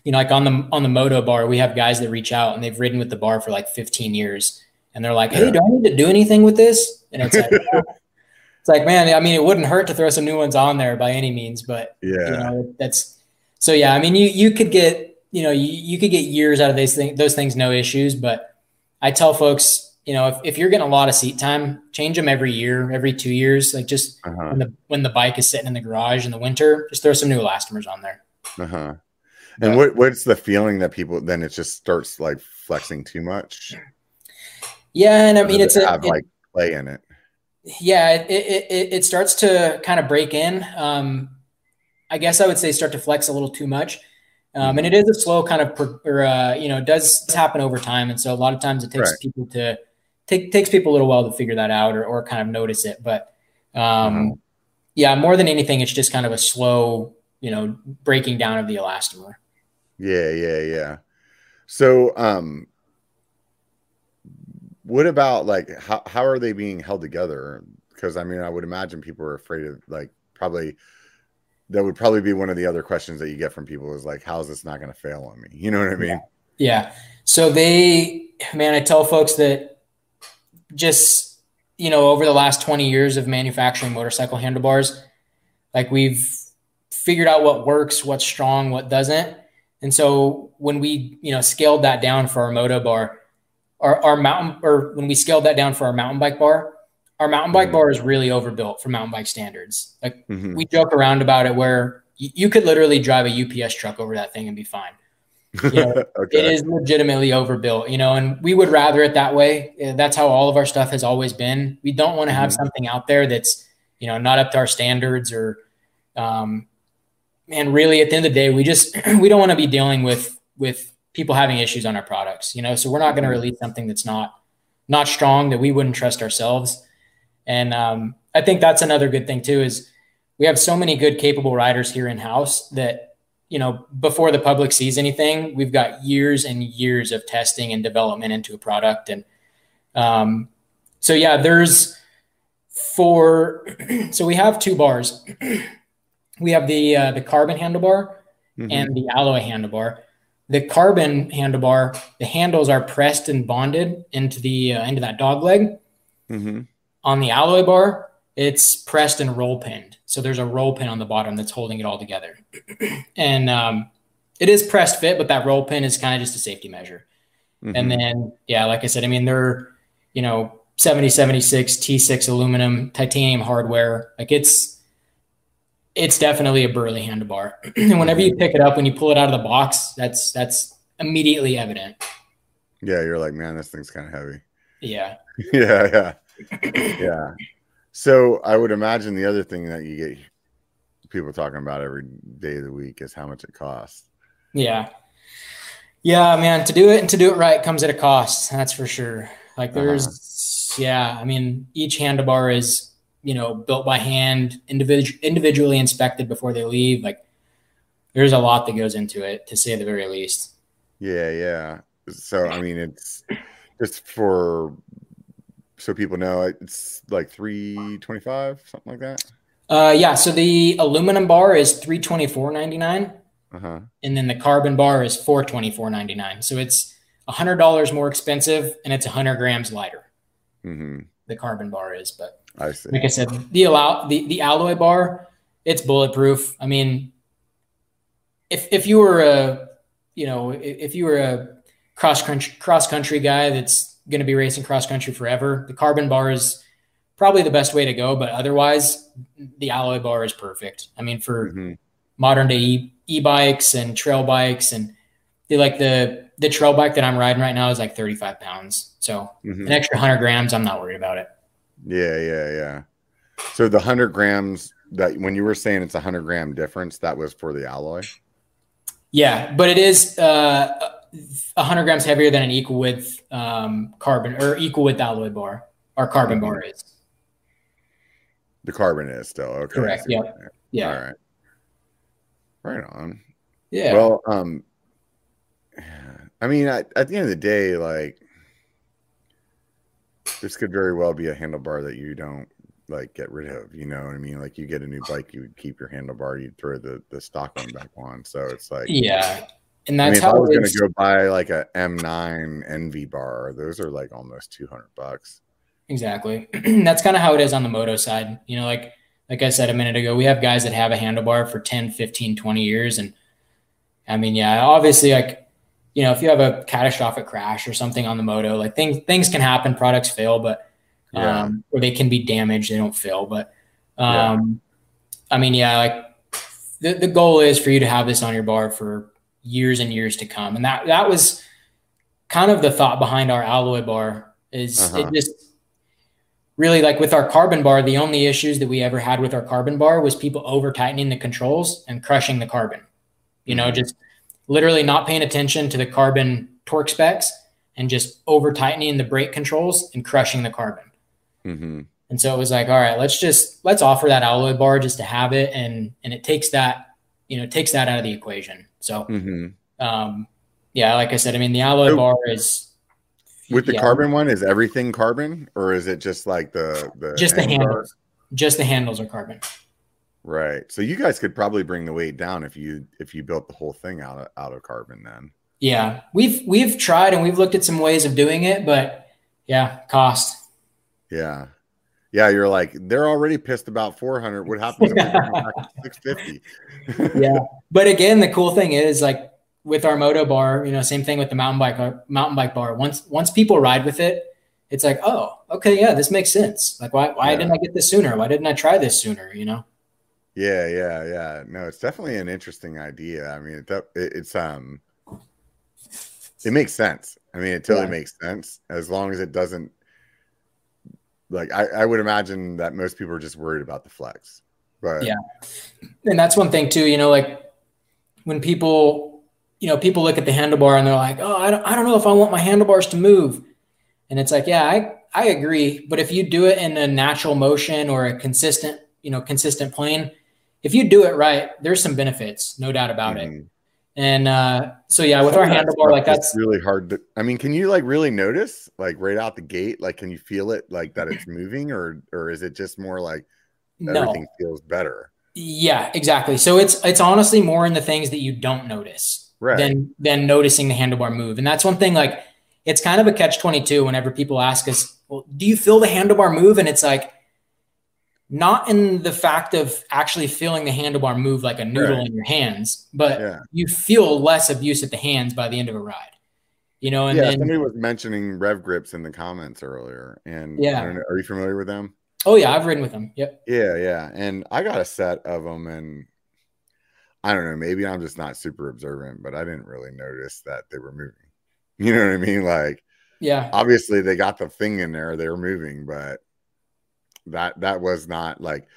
you know, like on the, on the moto bar, we have guys that reach out and they've ridden with the bar for like 15 years and they're like, Hey, do I need to do anything with this? And it's like, it's like, man, I mean, it wouldn't hurt to throw some new ones on there by any means, but yeah, you know, that's, so yeah, I mean, you, you could get, you know, you, you could get years out of these things, those things, no issues, but I tell folks, you know, if, if you're getting a lot of seat time, change them every year, every two years. Like just uh-huh. when the when the bike is sitting in the garage in the winter, just throw some new elastomers on there. Uh huh. And what what's the feeling that people then it just starts like flexing too much? Yeah, and I mean it's it have a, like play in it. Yeah, it, it it, it starts to kind of break in. Um, I guess I would say start to flex a little too much. Um, and mm-hmm. it is a slow kind of, or, uh, you know, it does happen over time. And so a lot of times it takes right. people to take, takes people a little while to figure that out or, or kind of notice it. But um, mm-hmm. yeah, more than anything, it's just kind of a slow, you know, breaking down of the elastomer. Yeah, yeah, yeah. So, um, what about like how how are they being held together? Because I mean, I would imagine people are afraid of like probably that would probably be one of the other questions that you get from people is like, how is this not going to fail on me? You know what I mean? Yeah. So they, man, I tell folks that just you know over the last 20 years of manufacturing motorcycle handlebars like we've figured out what works what's strong what doesn't and so when we you know scaled that down for our moto bar our, our mountain or when we scaled that down for our mountain bike bar our mountain bike mm-hmm. bar is really overbuilt for mountain bike standards like mm-hmm. we joke around about it where you could literally drive a ups truck over that thing and be fine you know, okay. It is legitimately overbuilt, you know, and we would rather it that way. That's how all of our stuff has always been. We don't want to have mm-hmm. something out there that's, you know, not up to our standards or, um, and really at the end of the day, we just, we don't want to be dealing with, with people having issues on our products, you know, so we're not going to mm-hmm. release something that's not, not strong that we wouldn't trust ourselves. And, um, I think that's another good thing too, is we have so many good, capable riders here in house that you know, before the public sees anything, we've got years and years of testing and development into a product. And um, so, yeah, there's for, so we have two bars. we have the, uh, the carbon handlebar mm-hmm. and the alloy handlebar. The carbon handlebar, the handles are pressed and bonded into the, uh, into that dog leg. Mm-hmm. On the alloy bar, it's pressed and roll pinned. So there's a roll pin on the bottom that's holding it all together. and um, it is pressed fit, but that roll pin is kind of just a safety measure. Mm-hmm. And then, yeah, like I said, I mean, they're, you know, 7076 T6 aluminum, titanium hardware. Like it's, it's definitely a burly handlebar. and whenever you pick it up, when you pull it out of the box, that's, that's immediately evident. Yeah. You're like, man, this thing's kind of heavy. Yeah. yeah. Yeah. Yeah. So I would imagine the other thing that you get people talking about every day of the week is how much it costs. Yeah. Yeah, man, to do it and to do it right comes at a cost. That's for sure. Like there's, uh-huh. yeah, I mean, each handlebar is, you know, built by hand, individual, individually inspected before they leave. Like there's a lot that goes into it to say the very least. Yeah. Yeah. So, I mean, it's just for, so people know it's like 325, something like that. Uh, yeah. So the aluminum bar is 324.99 uh-huh. And then the carbon bar is four twenty four ninety nine. So it's a hundred dollars more expensive, and it's a hundred grams lighter. Mm-hmm. The carbon bar is, but I see. Like I said, the allow the the alloy bar, it's bulletproof. I mean, if if you were a you know if you were a cross country cross country guy that's going to be racing cross country forever, the carbon bar is probably the best way to go. But otherwise, the alloy bar is perfect. I mean, for mm-hmm. modern day e-bikes and trail bikes and they like the the trail bike that I'm riding right now is like 35 pounds. So mm-hmm. an extra 100 grams, I'm not worried about it. Yeah, yeah, yeah. So the 100 grams that when you were saying it's a 100 gram difference, that was for the alloy. Yeah, but it is uh, 100 grams heavier than an equal width um, carbon or equal width alloy bar. Our carbon mm-hmm. bar is. The carbon is still okay. Correct. Yeah. Yeah. All right. Right on. Yeah. Well, um, I mean, at the end of the day, like this could very well be a handlebar that you don't like get rid of. You know what I mean? Like you get a new bike, you would keep your handlebar, you'd throw the the stock one back on. So it's like yeah. And that's I mean, how I was going to go buy like a M9 ENVE bar. Those are like almost 200 bucks. Exactly. that's kind of how it is on the moto side. You know, like like I said a minute ago, we have guys that have a handlebar for 10, 15, 20 years. And I mean, yeah, obviously, like, you know, if you have a catastrophic crash or something on the moto, like things things can happen, products fail, but yeah. um, or they can be damaged, they don't fail. But um, yeah. I mean, yeah, like the, the goal is for you to have this on your bar for years and years to come. And that that was kind of the thought behind our alloy bar is uh-huh. it just really like with our carbon bar, the only issues that we ever had with our carbon bar was people over tightening the controls and crushing the carbon. You know, mm-hmm. just literally not paying attention to the carbon torque specs and just over tightening the brake controls and crushing the carbon. Mm-hmm. And so it was like, all right, let's just let's offer that alloy bar just to have it, and and it takes that, you know, takes that out of the equation. So, mm-hmm. um, yeah, like I said, I mean, the alloy so, bar is with the yeah. carbon one, is everything carbon, or is it just like the the just the handles? Just the handles are carbon. Right. So you guys could probably bring the weight down if you if you built the whole thing out of out of carbon then. Yeah. We've we've tried and we've looked at some ways of doing it, but yeah, cost. Yeah. Yeah, you're like they're already pissed about 400. What happens if 650? yeah. But again, the cool thing is like with our moto bar, you know, same thing with the mountain bike mountain bike bar. Once once people ride with it, it's like, oh, okay, yeah, this makes sense. Like, why why yeah. didn't I get this sooner? Why didn't I try this sooner? You know? Yeah, yeah, yeah. No, it's definitely an interesting idea. I mean, it, it's um, it makes sense. I mean, it totally yeah. makes sense as long as it doesn't. Like, I, I would imagine that most people are just worried about the flex, but yeah, and that's one thing too. You know, like when people you know, people look at the handlebar and they're like, oh, I don't, I don't know if I want my handlebars to move. And it's like, yeah, I, I agree. But if you do it in a natural motion or a consistent, you know, consistent plane, if you do it right, there's some benefits, no doubt about mm-hmm. it. And uh, so, yeah, with our handlebar, like that's really hard to, I mean, can you like really notice, like right out the gate, like, can you feel it, like that it's moving, or, or is it just more like everything no. feels better? Yeah, exactly. So it's, it's honestly more in the things that you don't notice right. than than noticing the handlebar move. And that's one thing. Like it's kind of a catch twenty two. Whenever people ask us, "Well, do you feel the handlebar move?" and it's like not in the fact of actually feeling the handlebar move like a noodle right. in your hands, but yeah. you feel less abuse at the hands by the end of a ride. You know, and yeah, then, somebody was mentioning Rev Grips in the comments earlier, and yeah, are you familiar with them? Oh yeah, I've ridden with them. Yep. Yeah, yeah, and I got a set of them, and I don't know, maybe I'm just not super observant, but I didn't really notice that they were moving. You know what I mean? Like, yeah, obviously they got the thing in there, they were moving, but that that was not like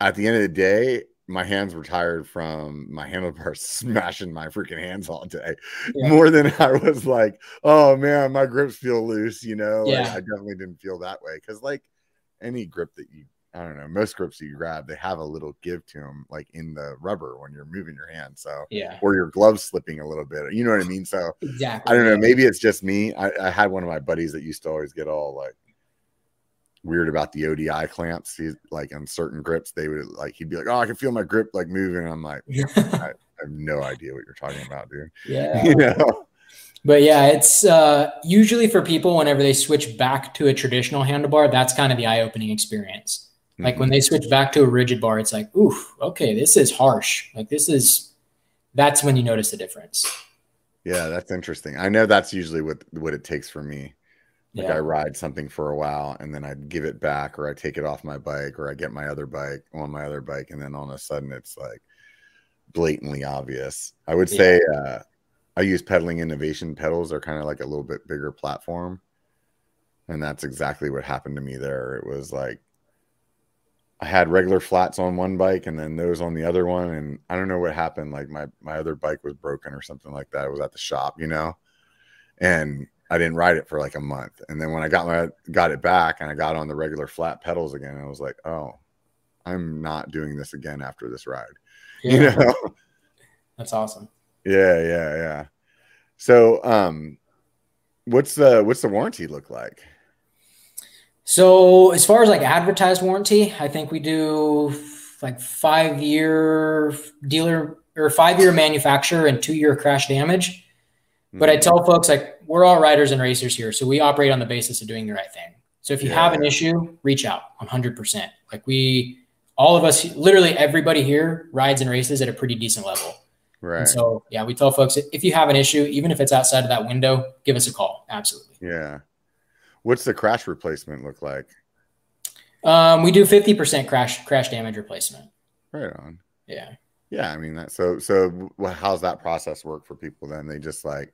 at the end of the day, my hands were tired from my handlebars smashing my freaking hands all day yeah. more than I was like, oh man, my grips feel loose, you know? Yeah. Like, I definitely didn't feel that way because, like, any grip that you, I don't know, most grips you grab, they have a little give to them, like in the rubber when you're moving your hand. So, yeah, or your gloves slipping a little bit, you know what I mean? So, exactly. I don't know, maybe it's just me. I, I had one of my buddies that used to always get all like, weird about the ODI clamps. He's like on certain grips, they would like he'd be like, "Oh, I can feel my grip like moving." I'm like, I, I, have no idea what you're talking about, dude. Yeah, you know. But yeah, it's uh, usually for people whenever they switch back to a traditional handlebar, that's kind of the eye-opening experience. Mm-hmm. Like when they switch back to a rigid bar, it's like, oof, okay, this is harsh. Like this is, that's when you notice the difference. Yeah, that's interesting. I know that's usually what what it takes for me. Like Yeah. I ride something for a while and then I'd give it back or I take it off my bike or I get my other bike on my other bike and then all of a sudden it's like blatantly obvious. I would say uh I use pedaling innovation pedals. They're kind of like a little bit bigger platform. And that's exactly what happened to me there. It was like I had regular flats on one bike and then those on the other one. And I don't know what happened. Like my my other bike was broken or something like that. It was at the shop, you know. And I didn't ride it for like a month. And then when I got my got it back and I got on the regular flat pedals again, I was like, oh, I'm not doing this again after this ride. You know? that's awesome. yeah, yeah, yeah. So um what's the what's the warranty look like? So as far as like advertised warranty, I think we do like five year dealer or five year manufacturer and two year crash damage. But I Mhm. tell folks like we're all riders and racers here, so we operate on the basis of doing the right thing. So if you have an issue, reach out 100%. Like we, all of us, literally everybody here rides and races at a pretty decent level. right. And so yeah, we tell folks if you have an issue, even if it's outside of that window, give us a call. Absolutely. yeah. What's the crash replacement look like? Um, we do 50% crash crash damage replacement. Right on. Yeah. Yeah, I mean that. So, so how's that process work for people? Then they just like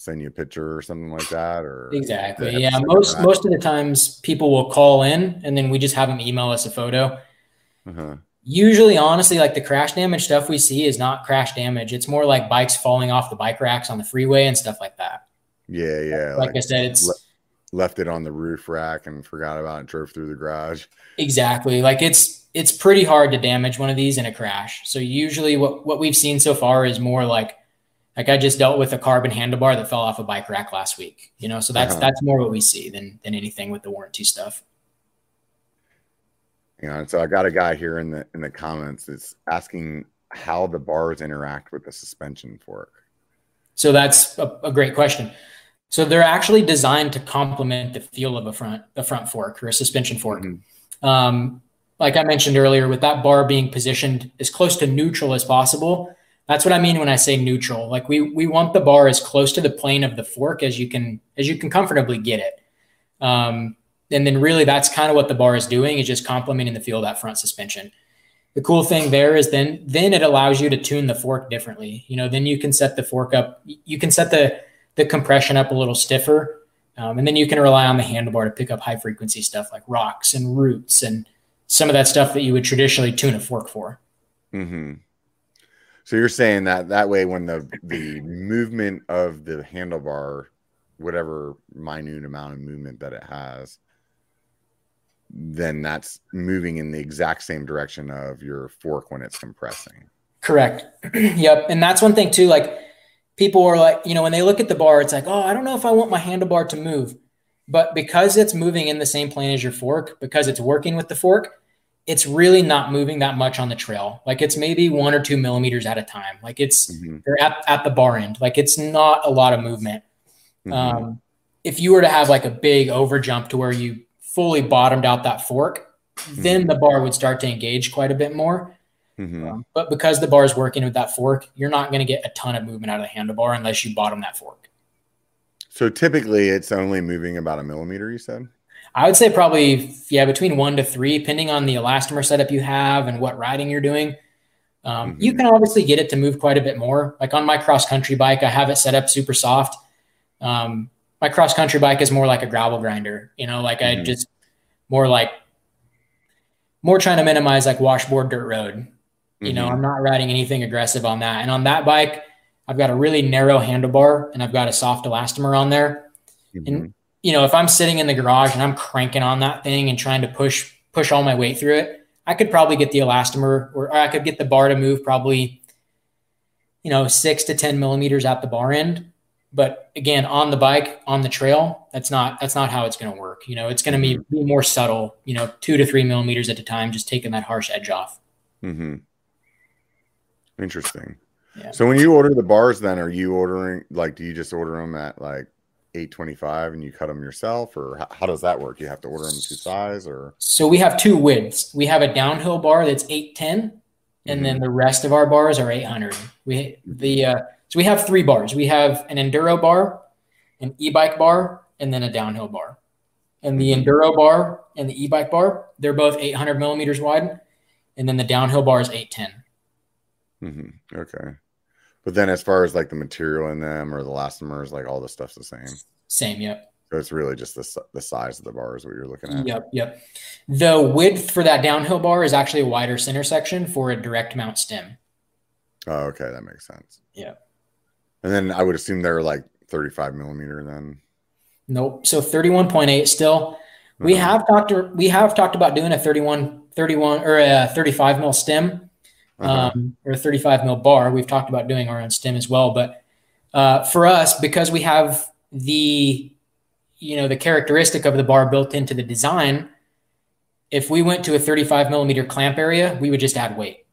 send you a picture or something like that, or Exactly. Yeah. have to send Most most of the times people will call in and then we just have them email us a photo. Uh-huh. Usually, honestly, like the crash damage stuff we see is not crash damage. It's more like bikes falling off the bike racks on the freeway and stuff like that. Yeah, yeah. Like, I said, it's le- left it on the roof rack and forgot about it. Drove through the garage. exactly like it's it's pretty hard to damage one of these in a crash. So usually, what what we've seen so far is more like like I just dealt with a carbon handlebar that fell off a bike rack last week. You know, so that's Uh-huh. that's more what we see than than anything with the warranty stuff. You know, so I got a guy here in the in the comments that's asking how the bars interact with the suspension fork. So that's a, a great question. So they're actually designed to complement the feel of a front a front fork or a suspension fork. Mhm. Um, like I mentioned earlier, with that bar being positioned as close to neutral as possible, that's what I mean when I say neutral. Like we we want the bar as close to the plane of the fork as you can as you can comfortably get it. Um, and then really that's kind of what the bar is doing is just complementing the feel of that front suspension. The cool thing there is then then it allows you to tune the fork differently. You know, then you can set the fork up. You can set the the compression up a little stiffer, um, and then you can rely on the handlebar to pick up high frequency stuff like rocks and roots and some of that stuff that you would traditionally tune a fork for. hmm So you're saying that that way, when the the movement of the handlebar, whatever minute amount of movement that it has, then that's moving in the exact same direction of your fork when it's compressing. Correct. yep. And that's one thing too. Like people are like, you know, when they look at the bar, it's like, oh, I don't know if I want my handlebar to move. But because it's moving in the same plane as your fork, because it's working with the fork, it's really not moving that much on the trail. Like it's maybe one or two millimeters at a time. Like it's Mhm. or at, at the bar end. Like it's not a lot of movement. Mhm. Um, if you were to have like a big over jump to where you fully bottomed out that fork, then the bar would start to engage quite a bit more. Mhm. Um, but because the bar is working with that fork, you're not going to get a ton of movement out of the handlebar unless you bottom that fork. So typically, it's only moving about a millimeter. You said. I would say probably yeah between one to three, depending on the elastomer setup you have and what riding you're doing. Um, You Mhm. can obviously get it to move quite a bit more. Like on my cross country bike, I have it set up super soft. Um, my cross country bike is more like a gravel grinder. You know, like I Mhm. just more like more trying to minimize like washboard dirt road. You mm-hmm. know, I'm not riding anything aggressive on that. And on that bike, I've got a really narrow handlebar and I've got a soft elastomer on there. Mm-hmm. And you know, if I'm sitting in the garage and I'm cranking on that thing and trying to push push all my weight through it, I could probably get the elastomer or, I could get the bar to move probably, you know, six to ten millimeters at the bar end. But again, on the bike, on the trail, that's not that's not how it's going to work. You know, it's going to be, be more subtle. You know, two to three millimeters at a time, just taking that harsh edge off. Hmm. Interesting. Yeah. So when you order the bars, then are you ordering like? Do you just order them at like 825 and you cut them yourself or how, does that work? You have to order them to size or? so we have two widths we have a downhill bar that's 810 and mm-hmm. then the rest of our bars are 800 we the uh, so we have three bars. We have an enduro bar an e-bike bar and then a downhill bar. And the mm-hmm. enduro bar and the e-bike bar they're both 800 millimeters wide and then the downhill bar is 810 mm-hmm. okay but then as far as like the material in them or the elastomers, like all the stuff's the same. Same, yep. So it's really just the, the size of the bar is what you're looking at. Yep, yep. The width for that downhill bar is actually a wider center section for a direct mount stem. Oh, okay, that makes sense. Yeah. And then I would assume they're like 35 millimeter then. Nope. So 31.8 still. We uh-huh. have talked we have talked about doing a 31 31 or a 35 mil stem uh-huh. um, or a 35 mil bar. We've talked about doing our own stem as well, but uh, for us, because we have the you know the characteristic of the bar built into the design, if we went to a 35 millimeter clamp area, we would just add weight.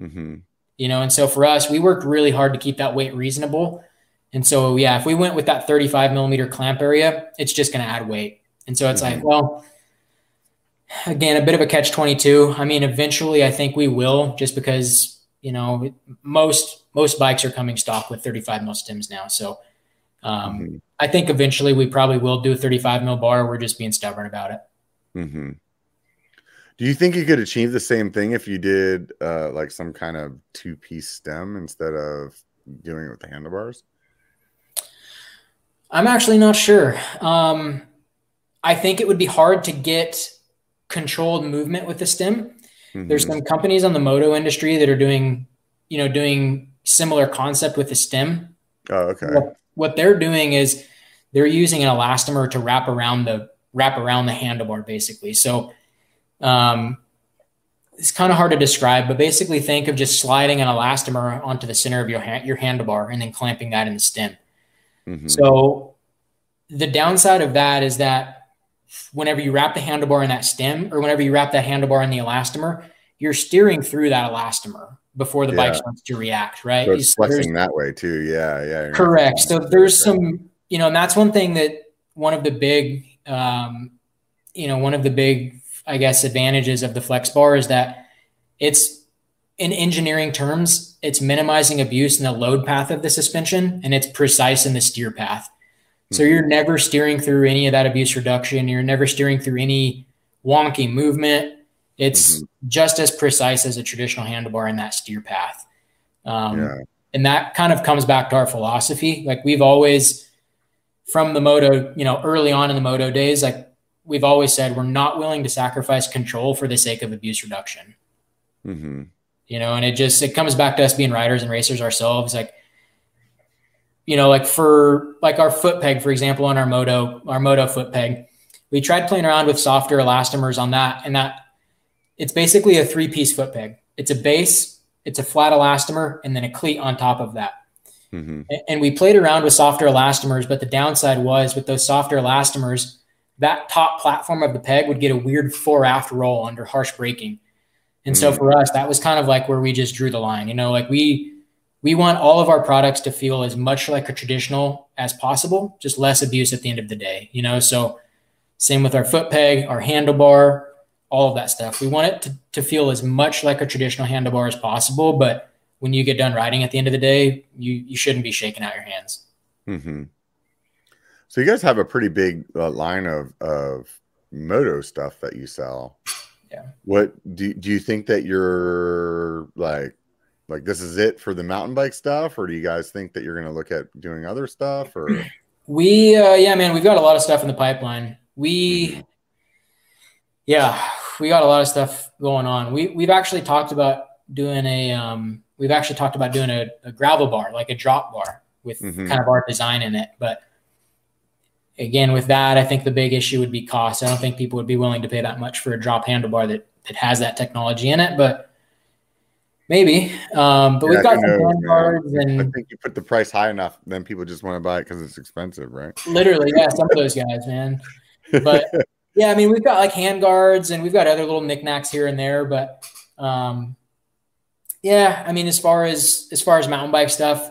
Mm-hmm. You know, and so for us, we worked really hard to keep that weight reasonable. And so, yeah, if we went with that 35 millimeter clamp area, it's just going to add weight. And so it's mm-hmm. like, well, again, a bit of a catch 22. I mean, eventually I think we will just because, you know, most, most bikes are coming stock with 35 mil stems now. So um, mm-hmm. I think eventually we probably will do a 35 mil bar. We're just being stubborn about it. Mm-hmm. Do you think you could achieve the same thing if you did uh, like some kind of two piece stem instead of doing it with the handlebars? I'm actually not sure. Um, I think it would be hard to get controlled movement with the stem. Mm-hmm. There's some companies on the moto industry that are doing, you know, doing similar concept with the stem. Oh, okay. What, what they're doing is they're using an elastomer to wrap around the wrap around the handlebar, basically. So, um, it's kind of hard to describe, but basically think of just sliding an elastomer onto the center of your ha- your handlebar and then clamping that in the stem. Mm-hmm. So, the downside of that is that whenever you wrap the handlebar in that stem or whenever you wrap that handlebar in the elastomer, you're steering through that elastomer before the yeah. bike starts to react, right? So it's flexing that way too. Yeah, yeah. Correct. So there's some, you know, and that's one thing that one of the big, um, you know, one of the big, I guess, advantages of the flex bar is that it's in engineering terms, it's minimizing abuse in the load path of the suspension and it's precise in the steer path. So you're never steering through any of that abuse reduction. You're never steering through any wonky movement. It's mm-hmm. just as precise as a traditional handlebar in that steer path. Um, yeah. And that kind of comes back to our philosophy. Like we've always, from the moto, you know, early on in the moto days, like we've always said, we're not willing to sacrifice control for the sake of abuse reduction. Mm-hmm. You know, and it just it comes back to us being riders and racers ourselves. Like you know, like for like our foot peg, for example, on our moto, our moto foot peg, we tried playing around with softer elastomers on that, and that it's basically a three piece foot peg. It's a base, it's a flat elastomer, and then a cleat on top of that. Mm-hmm. And we played around with softer elastomers, but the downside was with those softer elastomers, that top platform of the peg would get a weird fore aft roll under harsh braking. And mm-hmm. so for us, that was kind of like where we just drew the line. You know, like we we want all of our products to feel as much like a traditional as possible, just less abuse at the end of the day, you know? So same with our foot peg, our handlebar, all of that stuff. We want it to, to feel as much like a traditional handlebar as possible, but when you get done riding at the end of the day, you, you shouldn't be shaking out your hands. Mm-hmm. So you guys have a pretty big uh, line of, of moto stuff that you sell. Yeah. What do, do you think that you're like like this is it for the mountain bike stuff or do you guys think that you're going to look at doing other stuff or we uh yeah man we've got a lot of stuff in the pipeline we mm-hmm. yeah we got a lot of stuff going on we we've actually talked about doing a um, we've actually talked about doing a, a gravel bar, like a drop bar with mm-hmm. kind of our design in it. But again, with that, I think the big issue would be cost. I don't think people would be willing to pay that much for a drop handlebar that that has that technology in it, but maybe. Um, but yeah, we've got some handguards, and I think you put the price high enough, then people just want to buy it because it's expensive, right? Literally, yeah, some of those guys, man. But yeah, I mean, we've got like handguards, and we've got other little knickknacks here and there, but um, yeah, I mean, as far as as far as mountain bike stuff,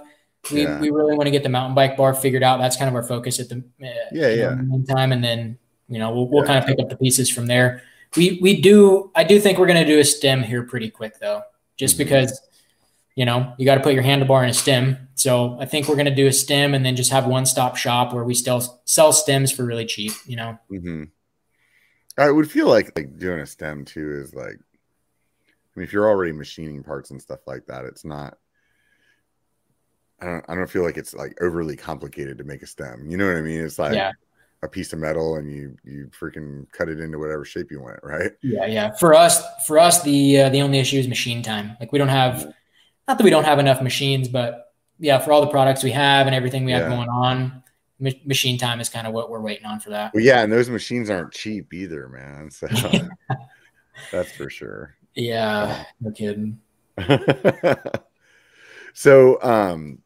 we, yeah. we really want to get the mountain bike bar figured out. That's kind of our focus at the uh, yeah yeah meantime, and then you know we'll we'll yeah. kind of pick up the pieces from there. We we do I do think we're going to do a stem here pretty quick though, just mm-hmm. because you know you got to put your handlebar in a stem. So I think we're going to do a stem and then just have one stop shop where we still sell stems for really cheap. You know. Mm-hmm. I would feel like like doing a stem too is like I mean, if you're already machining parts and stuff like that, it's not. I don't. I don't feel like it's like overly complicated to make a stem. You know what I mean? It's like yeah. A piece of metal, and you you freaking cut it into whatever shape you want, right? Yeah, yeah. For us, for us, the uh, the only issue is machine time. Like we don't have, not that we don't have enough machines, but yeah, for all the products we have and everything we have going on, ma- machine time is kind of what we're waiting on for that. Well, yeah, and those machines aren't cheap either, man. So that's for sure. Yeah, no kidding. so, um,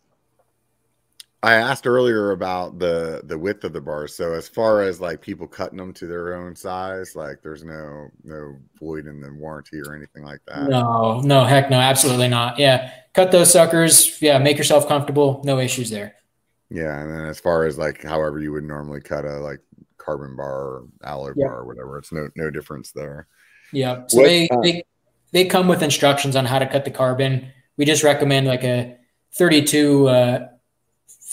I asked earlier about the the width of the bars. So as far as like people cutting them to their own size, like there's no no void in the warranty or anything like that. No, no, heck no, absolutely not. Yeah, cut those suckers. Yeah, make yourself comfortable. No issues there. Yeah, and then as far as like however you would normally cut a like carbon bar or alloy yep. bar or whatever, it's no no difference there. Yeah. So what, they, uh, they they come with instructions on how to cut the carbon. We just recommend like a 32, uh,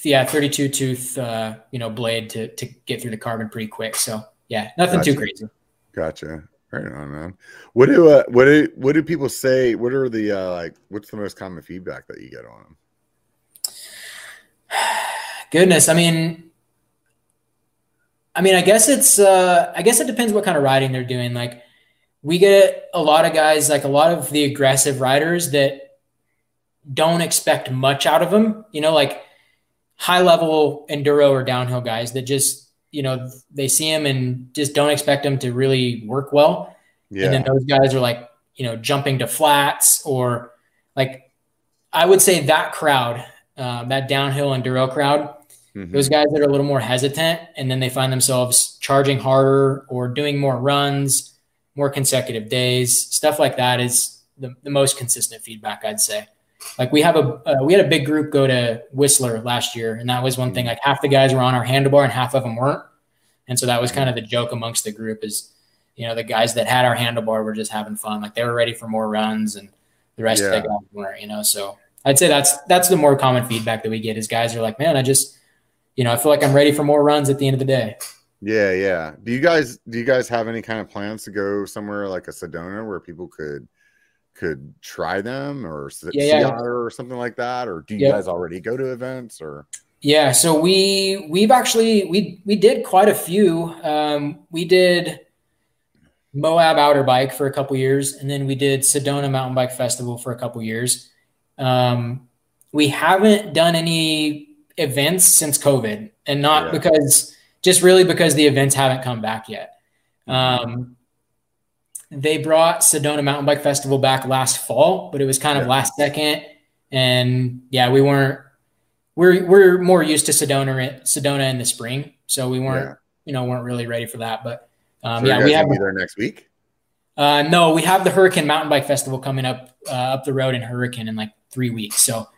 yeah, 32 tooth, uh, you know, blade to, to get through the carbon pretty quick. So yeah, nothing gotcha. too crazy. Gotcha. Right on, man. What do uh, what do what do people say? What are the uh, like? What's the most common feedback that you get on them? Goodness, I mean, I mean, I guess it's uh, I guess it depends what kind of riding they're doing. Like, we get a lot of guys, like a lot of the aggressive riders that don't expect much out of them, you know, like high level enduro or downhill guys that just, you know, they see him and just don't expect them to really work well. Yeah. And then those guys are like, you know, jumping to flats or like, I would say that crowd, um, that downhill enduro crowd, mm-hmm. those guys that are a little more hesitant and then they find themselves charging harder or doing more runs more consecutive days, stuff like that is the, the most consistent feedback I'd say. Like we have a uh, we had a big group go to Whistler last year, and that was one thing. Like half the guys were on our handlebar, and half of them weren't. And so that was kind of the joke amongst the group is, you know, the guys that had our handlebar were just having fun. Like they were ready for more runs, and the rest yeah. of the guys weren't. You know, so I'd say that's that's the more common feedback that we get is guys are like, man, I just, you know, I feel like I'm ready for more runs at the end of the day. Yeah, yeah. Do you guys do you guys have any kind of plans to go somewhere like a Sedona where people could could try them or yeah, yeah. or something like that? Or do you yep. guys already go to events or yeah, so we we've actually we we did quite a few. Um, we did Moab Outer Bike for a couple years, and then we did Sedona Mountain Bike Festival for a couple years. Um, we haven't done any events since COVID, and not yeah. because just really because the events haven't come back yet. Um, they brought Sedona Mountain Bike Festival back last fall, but it was kind of last second, and yeah, we weren't. We're we're more used to Sedona Sedona in the spring, so we weren't yeah. you know weren't really ready for that. But um, so yeah, we have be there next week. Uh, no, we have the Hurricane Mountain Bike Festival coming up uh, up the road in Hurricane in like three weeks. So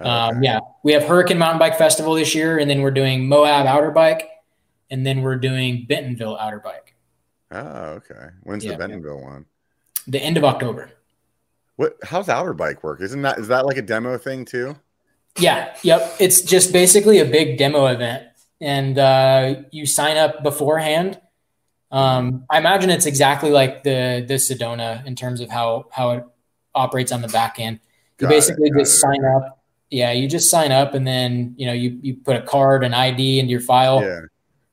um, okay. yeah, we have Hurricane Mountain Bike Festival this year, and then we're doing Moab Outer Bike, and then we're doing Bentonville Outer Bike. Oh, okay. When's yeah, the Bentonville one? The end of October. What? How's Outer Bike work? Isn't that is that like a demo thing too? Yeah. Yep. It's just basically a big demo event, and uh, you sign up beforehand. Um, I imagine it's exactly like the the Sedona in terms of how how it operates on the back end. You got basically it, just it. sign up. Yeah, you just sign up, and then you know you you put a card, an ID into your file. Yeah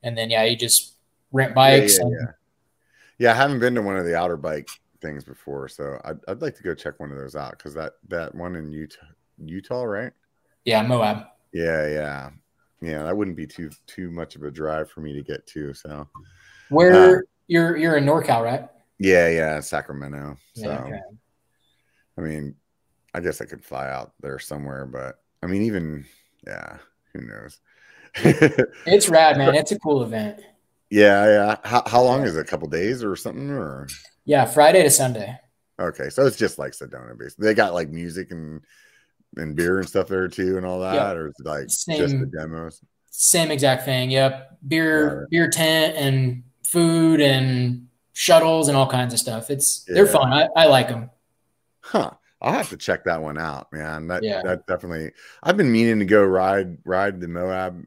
and then yeah, you just rent bikes. Yeah, yeah, and, yeah. I haven't been to one of the outer bike things before, so I'd, I'd like to go check one of those out because that that one in Utah, Utah, right? Yeah, Moab. Yeah, yeah, yeah. That wouldn't be too too much of a drive for me to get to. So where uh, you're you're in NorCal, right? Yeah, yeah, Sacramento. So yeah, okay. I mean, I guess I could fly out there somewhere, but I mean, even yeah, who knows? it's rad, man. It's a cool event. Yeah, yeah. How, how long is it? A couple days or something? Or yeah, Friday to Sunday. Okay, so it's just like Sedona, basically. They got like music and and beer and stuff there too, and all that, yep. or like same, just the demos. Same exact thing. Yep, beer, right. beer tent, and food, and shuttles, and all kinds of stuff. It's yeah. they're fun. I, I like them. Huh. I'll have to check that one out, man. That yeah. that definitely. I've been meaning to go ride ride the Moab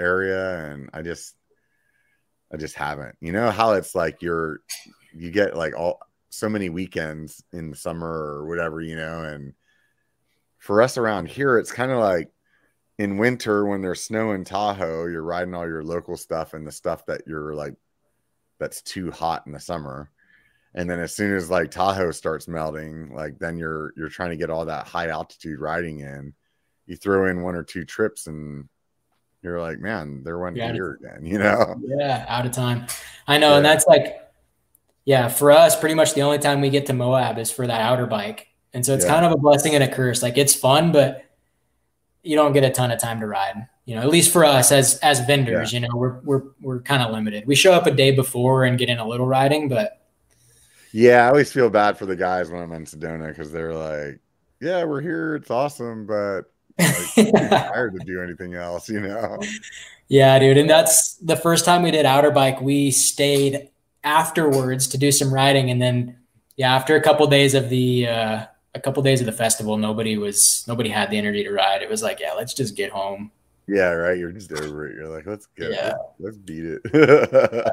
area, and I just I just haven't. You know how it's like you're you get like all so many weekends in the summer or whatever, you know, and for us around here, it's kind of like in winter when there's snow in Tahoe, you're riding all your local stuff and the stuff that you're like that's too hot in the summer and then as soon as like Tahoe starts melting, like then you're you're trying to get all that high altitude riding in. You throw in one or two trips and you're like, man, they're one yeah, here again, you know? Yeah, out of time. I know, yeah. and that's like, yeah, for us, pretty much the only time we get to Moab is for that Outerbike, and so it's yeah. kind of a blessing and a curse. Like it's fun, but you don't get a ton of time to ride. You know, at least for us as as vendors, you know, we're we're we're kind of limited. We show up a day before and get in a little riding, but yeah, I always feel bad for the guys when I'm in Sedona because they're like, "Yeah, we're here. It's awesome, but like, tired to do anything else," you know. Yeah, dude, and that's the first time we did Outerbike. We stayed afterwards to do some riding, and then yeah, after a couple days of the uh, a couple days of the festival, nobody was nobody had the energy to ride. It was like, yeah, let's just get home. Yeah, right. You're just over it. You're like, let's go. Yeah. Let's, let's beat it.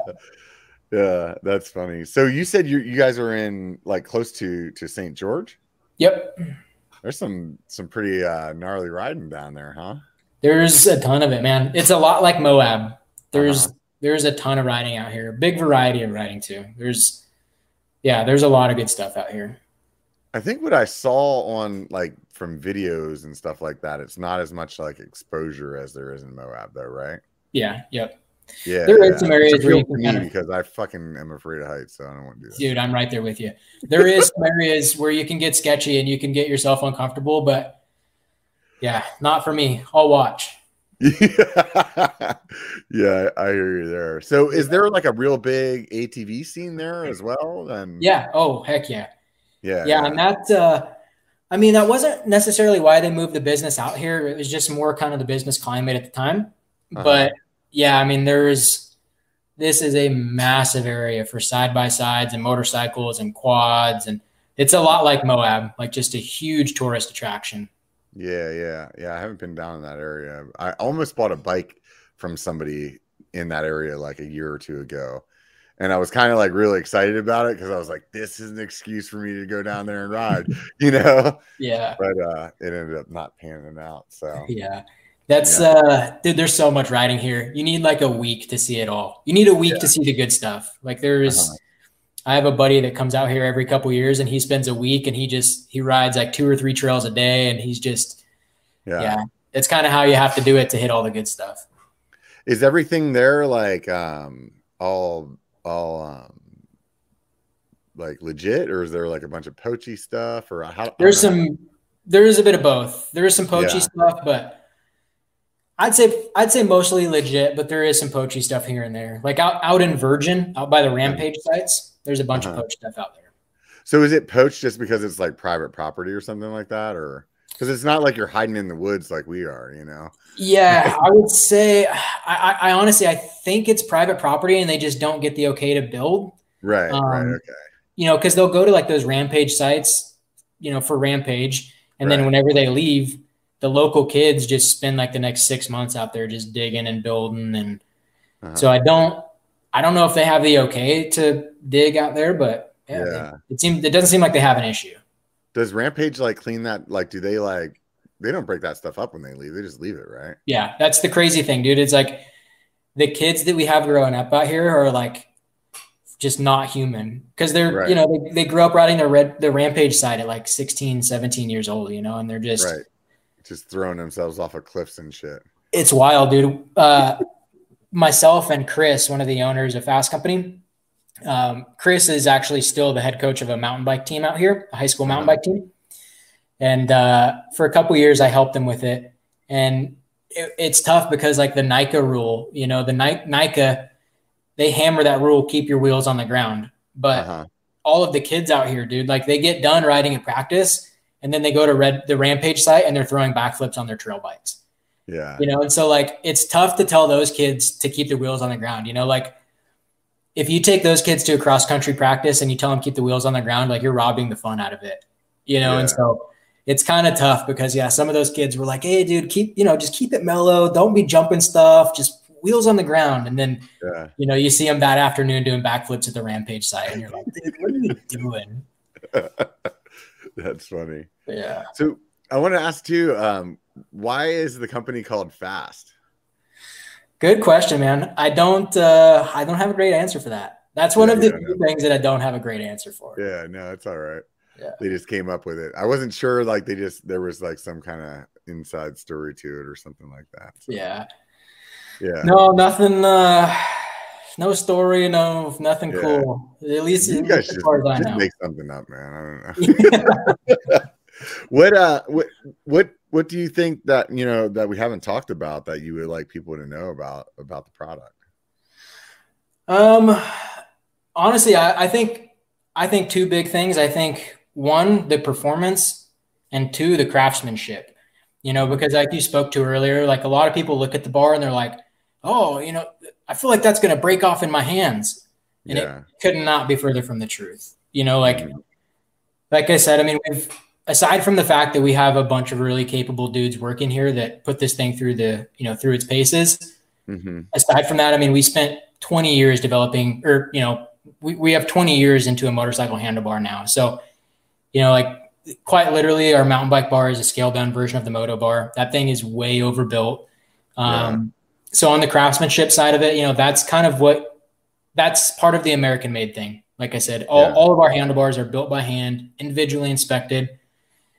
Yeah, that's funny. So you said you you guys are in like close to to St. George? Yep. There's some some pretty uh gnarly riding down there, huh? There's a ton of it, man. It's a lot like Moab. There's uh-huh. there's a ton of riding out here. Big variety of riding too. There's yeah, there's a lot of good stuff out here. I think what I saw on like from videos and stuff like that, it's not as much like exposure as there is in Moab though, right? Yeah, yep. Yeah, there yeah. some areas where you can kind of, because I fucking am afraid of heights, so I don't want to do that. Dude, I'm right there with you. There is some areas where you can get sketchy and you can get yourself uncomfortable, but yeah, not for me. I'll watch. yeah, yeah, I hear you there. So, is there like a real big ATV scene there as well? Then, yeah. Oh, heck yeah. Yeah, yeah, yeah. and that. uh I mean, that wasn't necessarily why they moved the business out here. It was just more kind of the business climate at the time. Uh-huh. But yeah, I mean, there's this is a massive area for side by sides and motorcycles and quads, and it's a lot like Moab, like just a huge tourist attraction. Yeah, yeah, yeah. I haven't been down in that area. I almost bought a bike from somebody in that area like a year or two ago. And I was kind of like really excited about it because I was like, this is an excuse for me to go down there and ride, you know? Yeah. But uh, it ended up not panning out. So, yeah. That's yeah. uh dude, there's so much riding here. You need like a week to see it all. You need a week yeah. to see the good stuff. Like there's uh-huh. I have a buddy that comes out here every couple years and he spends a week and he just he rides like two or three trails a day and he's just yeah. yeah it's kind of how you have to do it to hit all the good stuff. Is everything there like um all all um like legit or is there like a bunch of poachy stuff or how there's some there is a bit of both. There is some poachy stuff, but I'd say I'd say mostly legit, but there is some poachy stuff here and there. Like out, out in Virgin, out by the Rampage sites, there's a bunch uh-huh. of poach stuff out there. So is it poached just because it's like private property or something like that, or because it's not like you're hiding in the woods like we are, you know? Yeah, I would say I, I, honestly I think it's private property and they just don't get the okay to build. Right. Um, right. Okay. You know, because they'll go to like those Rampage sites, you know, for Rampage, and right. then whenever they leave, the local kids just spend like the next six months out there just digging and building and uh-huh. so i don't i don't know if they have the okay to dig out there but yeah, yeah. It, it seems it doesn't seem like they have an issue does rampage like clean that like do they like they don't break that stuff up when they leave they just leave it right yeah that's the crazy thing dude it's like the kids that we have growing up out here are like just not human because they're Right. you know they, they grew up riding the red the rampage side at like 16 17 years old you know and they're just right. Just throwing themselves off of cliffs and shit. it's wild dude uh myself and chris one of the owners of Fasst Company um, chris is actually still the head coach of a mountain bike team out here a high school mountain bike team and uh, for a couple years i helped him with it and it, it's tough because like the NICA rule you know the Ni- NICA they hammer that rule keep your wheels on the ground but Uh-huh. all of the kids out here, dude. Like they get done riding in practice and then they go to red the rampage site and they're throwing backflips on their trail bikes. Yeah. You know, and so like it's tough to tell those kids to keep their wheels on the ground. You know, like if you take those kids to a cross country practice and you tell them keep the wheels on the ground, like you're robbing the fun out of it. You know, and so it's kind of tough because yeah, some of those kids were like, "Hey, dude, keep you know, just keep it mellow. Don't be jumping stuff. Just wheels on the ground." And then Yeah. you know, you see them that afternoon doing backflips at the rampage site, and you're like, "Dude, what are you doing?" That's funny. Yeah. So I want to ask too, um, why is the company called Fasst? Good question, man. I don't uh I don't have a great answer for that. That's one Yeah, of the don't things that I don't have a great answer for. Yeah, no, it's all right. Yeah. They just came up with it. I wasn't sure, like they just there was like some kind of inside story to it or something like that. So, Yeah. yeah. No, nothing uh no story, no nothing Yeah. cool. At least you guys just, I just know. make something up, man. I don't know. what uh what what what do you think that you know that we haven't talked about that you would like people to know about about the product? Um, honestly, I, I think I think two big things. I think one, the performance, and two, the craftsmanship. You know, because like you spoke to earlier, like a lot of people look at the bar and they're like, "Oh, you know, I feel like that's going to break off in my hands," and yeah. it could not be further from the truth. You know, like Mhm. like I said, I mean, we've aside from the fact that we have a bunch of really capable dudes working here that put this thing through the you know through its paces Mhm. aside from that, I mean, we spent 20 years developing, or, you know, we, we have 20 years into a motorcycle handlebar now. So, you know, like quite literally, our mountain bike bar is a scaled down version of the moto bar. That thing is way overbuilt. Um, So, on the craftsmanship side of it, you know, that's kind of what that's part of the American made thing. Like I said, all, Yeah. all of our handlebars are built by hand, individually inspected.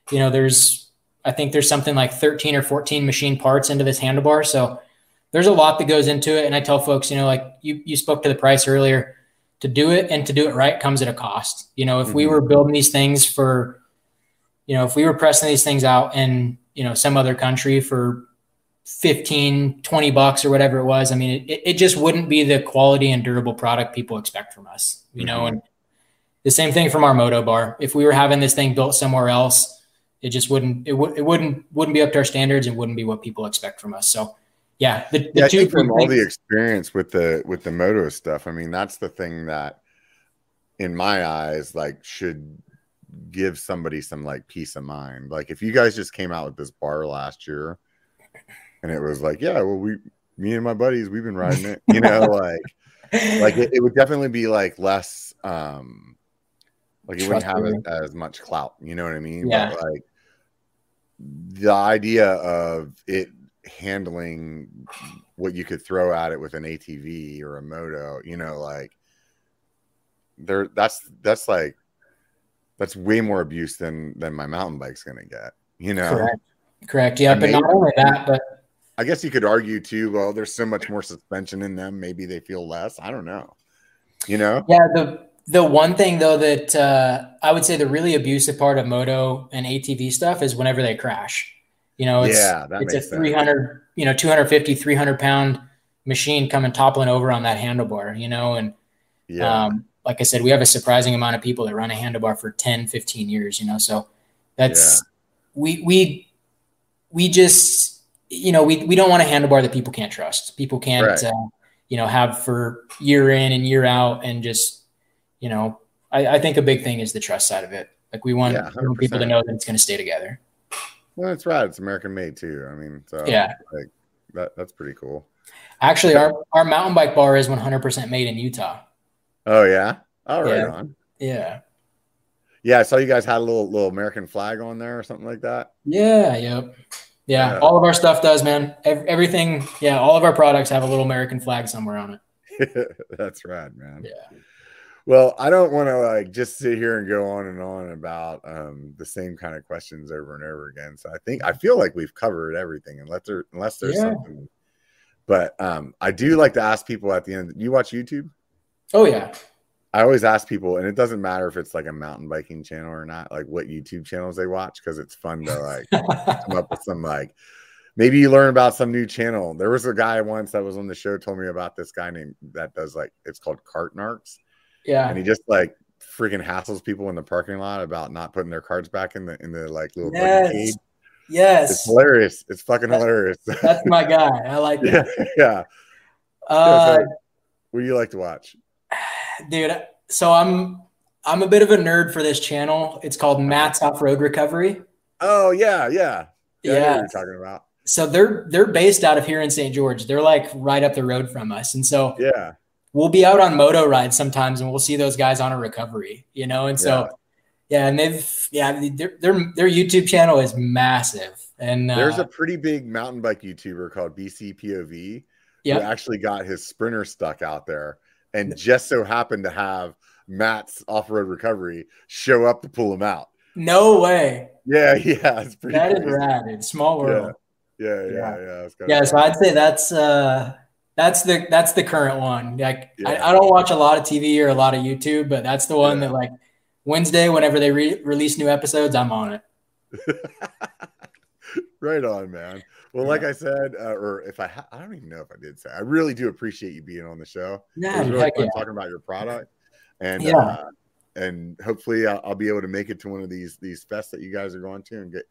You know, there's, I think there's something like 13 or 14 machine parts into this handlebar. So, there's a lot that goes into it. And I tell folks, you know, like you, you spoke to the price earlier to do it and to do it right comes at a cost. You know, if we Mhm. were building these things for, you know, if we were pressing these things out in, you know, some other country for 15, 20 bucks or whatever it was, I mean, it, it just wouldn't be the quality and durable product people expect from us, you know, Mhm. and the same thing from our moto bar. If we were having this thing built somewhere else, it just wouldn't, it, would it wouldn't, wouldn't be up to our standards and wouldn't be what people expect from us. So yeah, the, the yeah, two from big all the experience with the with the moto stuff, I mean, that's the thing that, in my eyes, like should give somebody some like peace of mind. Like if you guys just came out with this bar last year, and it was like, yeah, well, we, me and my buddies, we've been riding it, you know, like like it, it would definitely be like less, um, like it wouldn't have Trustworthy. as much clout. You know what I mean? Yeah. But like the idea of it handling what you could throw at it with an ATV or a moto, you know, like there that's that's like that's way more abuse than than my mountain bike's gonna get, you know. Correct. Correct. Yeah, And but not only that, but I guess you could argue too, well, there's so much more suspension in them, maybe they feel less. I don't know. You know? yeah, the the one thing though that uh, I would say the really abusive part of moto and ATV stuff is whenever they crash. You know, it's Yeah, it's a makes sense. 300, you know, 250, 300 pound machine coming toppling over on that handlebar, you know, and Yeah. um, like I said, we have a surprising amount of people that run a handlebar for 10, 15 years, you know, so that's, we, we, we just, you know, we, we don't want a handlebar that people can't trust. People can't, Right. uh, you know, have for year in and year out and just, you know, I, I think a big thing is the trust side of it. Like we want, Yeah, we want people to know that it's going to stay together. well, that's right. It's American made too. I mean, so Yeah. like that that's pretty cool. Actually, our, our mountain bike bar is 100% made in Utah. Oh yeah. All right Yeah. on. Yeah. Yeah, I saw you guys had a little little American flag on there or something like that. Yeah. Yep. Yeah. All of our stuff does, man. Everything. Yeah. All of our products have a little American flag somewhere on it. that's right, man. Yeah. Well, I don't want to like just sit here and go on and on about um, the same kind of questions over and over again. So I think I feel like we've covered everything, unless there unless there's yeah. something. But um, I do like to ask people at the end. Do you watch YouTube? Oh yeah. I always ask people, and it doesn't matter if it's like a mountain biking channel or not, like what YouTube channels they watch, because it's fun to like come up with some like maybe you learn about some new channel. There was a guy once that was on the show told me about this guy named that does like it's called Cart Narcs. Yeah. And he just like freaking hassles people in the parking lot about not putting their cards back in the in the like little yes. cage. Yes. It's hilarious. It's fucking hilarious. That's my guy. I like it. Yeah. yeah. Uh, so, what do you like to watch? Dude, so I'm I'm a bit of a nerd for this channel. It's called Matt's Off Road Recovery. Oh yeah, yeah. Yeah. yeah. you're talking about. So they're they're based out of here in St. George. They're like right up the road from us. And so yeah we'll be out on moto rides sometimes and we'll see those guys on a recovery, you know? And so, yeah, yeah and they've, yeah, their, their, their YouTube channel is massive. And uh, there's a pretty big mountain bike YouTuber called BCPOV yep. who actually got his sprinter stuck out there and just so happened to have Matt's off road recovery show up to pull him out. No way. Yeah, yeah. It's pretty That crazy. is rad. It's small world. Yeah, yeah, yeah. Yeah, yeah, yeah so I'd say that's uh that's the that's the current one. Like yeah. I, I, don't watch a lot of TV or a lot of YouTube, but that's the one yeah. that like Wednesday, whenever they re- release new episodes, I'm on it. right on, man. Well, yeah. like I said, uh, or if I, ha- I don't even know if I did say, I really do appreciate you being on the show. Yeah, really talking about your product, and yeah. Uh, and hopefully I'll, I'll, be able to make it to one of these these fests that you guys are going to and get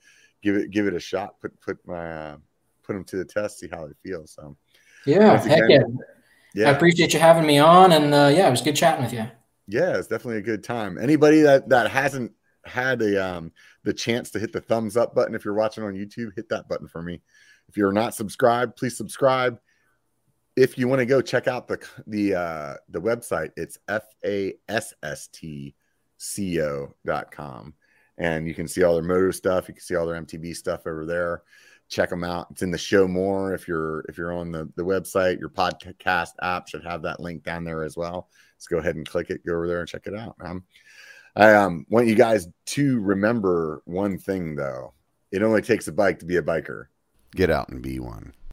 give it give it a shot. Put put my uh, put them to the test, see how they feel. So yeah, heck yeah. yeah. I appreciate you having me on, and uh, yeah, it was good chatting with you. Yeah, it's definitely a good time. Anybody that that hasn't had the um the chance to hit the thumbs up button if you're watching on YouTube, hit that button for me. If you're not subscribed, please subscribe. If you want to go check out the the uh the website, it's f a s s t c o dot com, and you can see all their motor stuff. You can see all their MTB stuff over there check them out. It's in the show more. If you're if you're on the the website, your podcast app should have that link down there as well. Let's go ahead and click it. Go over there and check it out. Um, I um, want you guys to remember one thing though. It only takes a bike to be a biker. Get out and be one.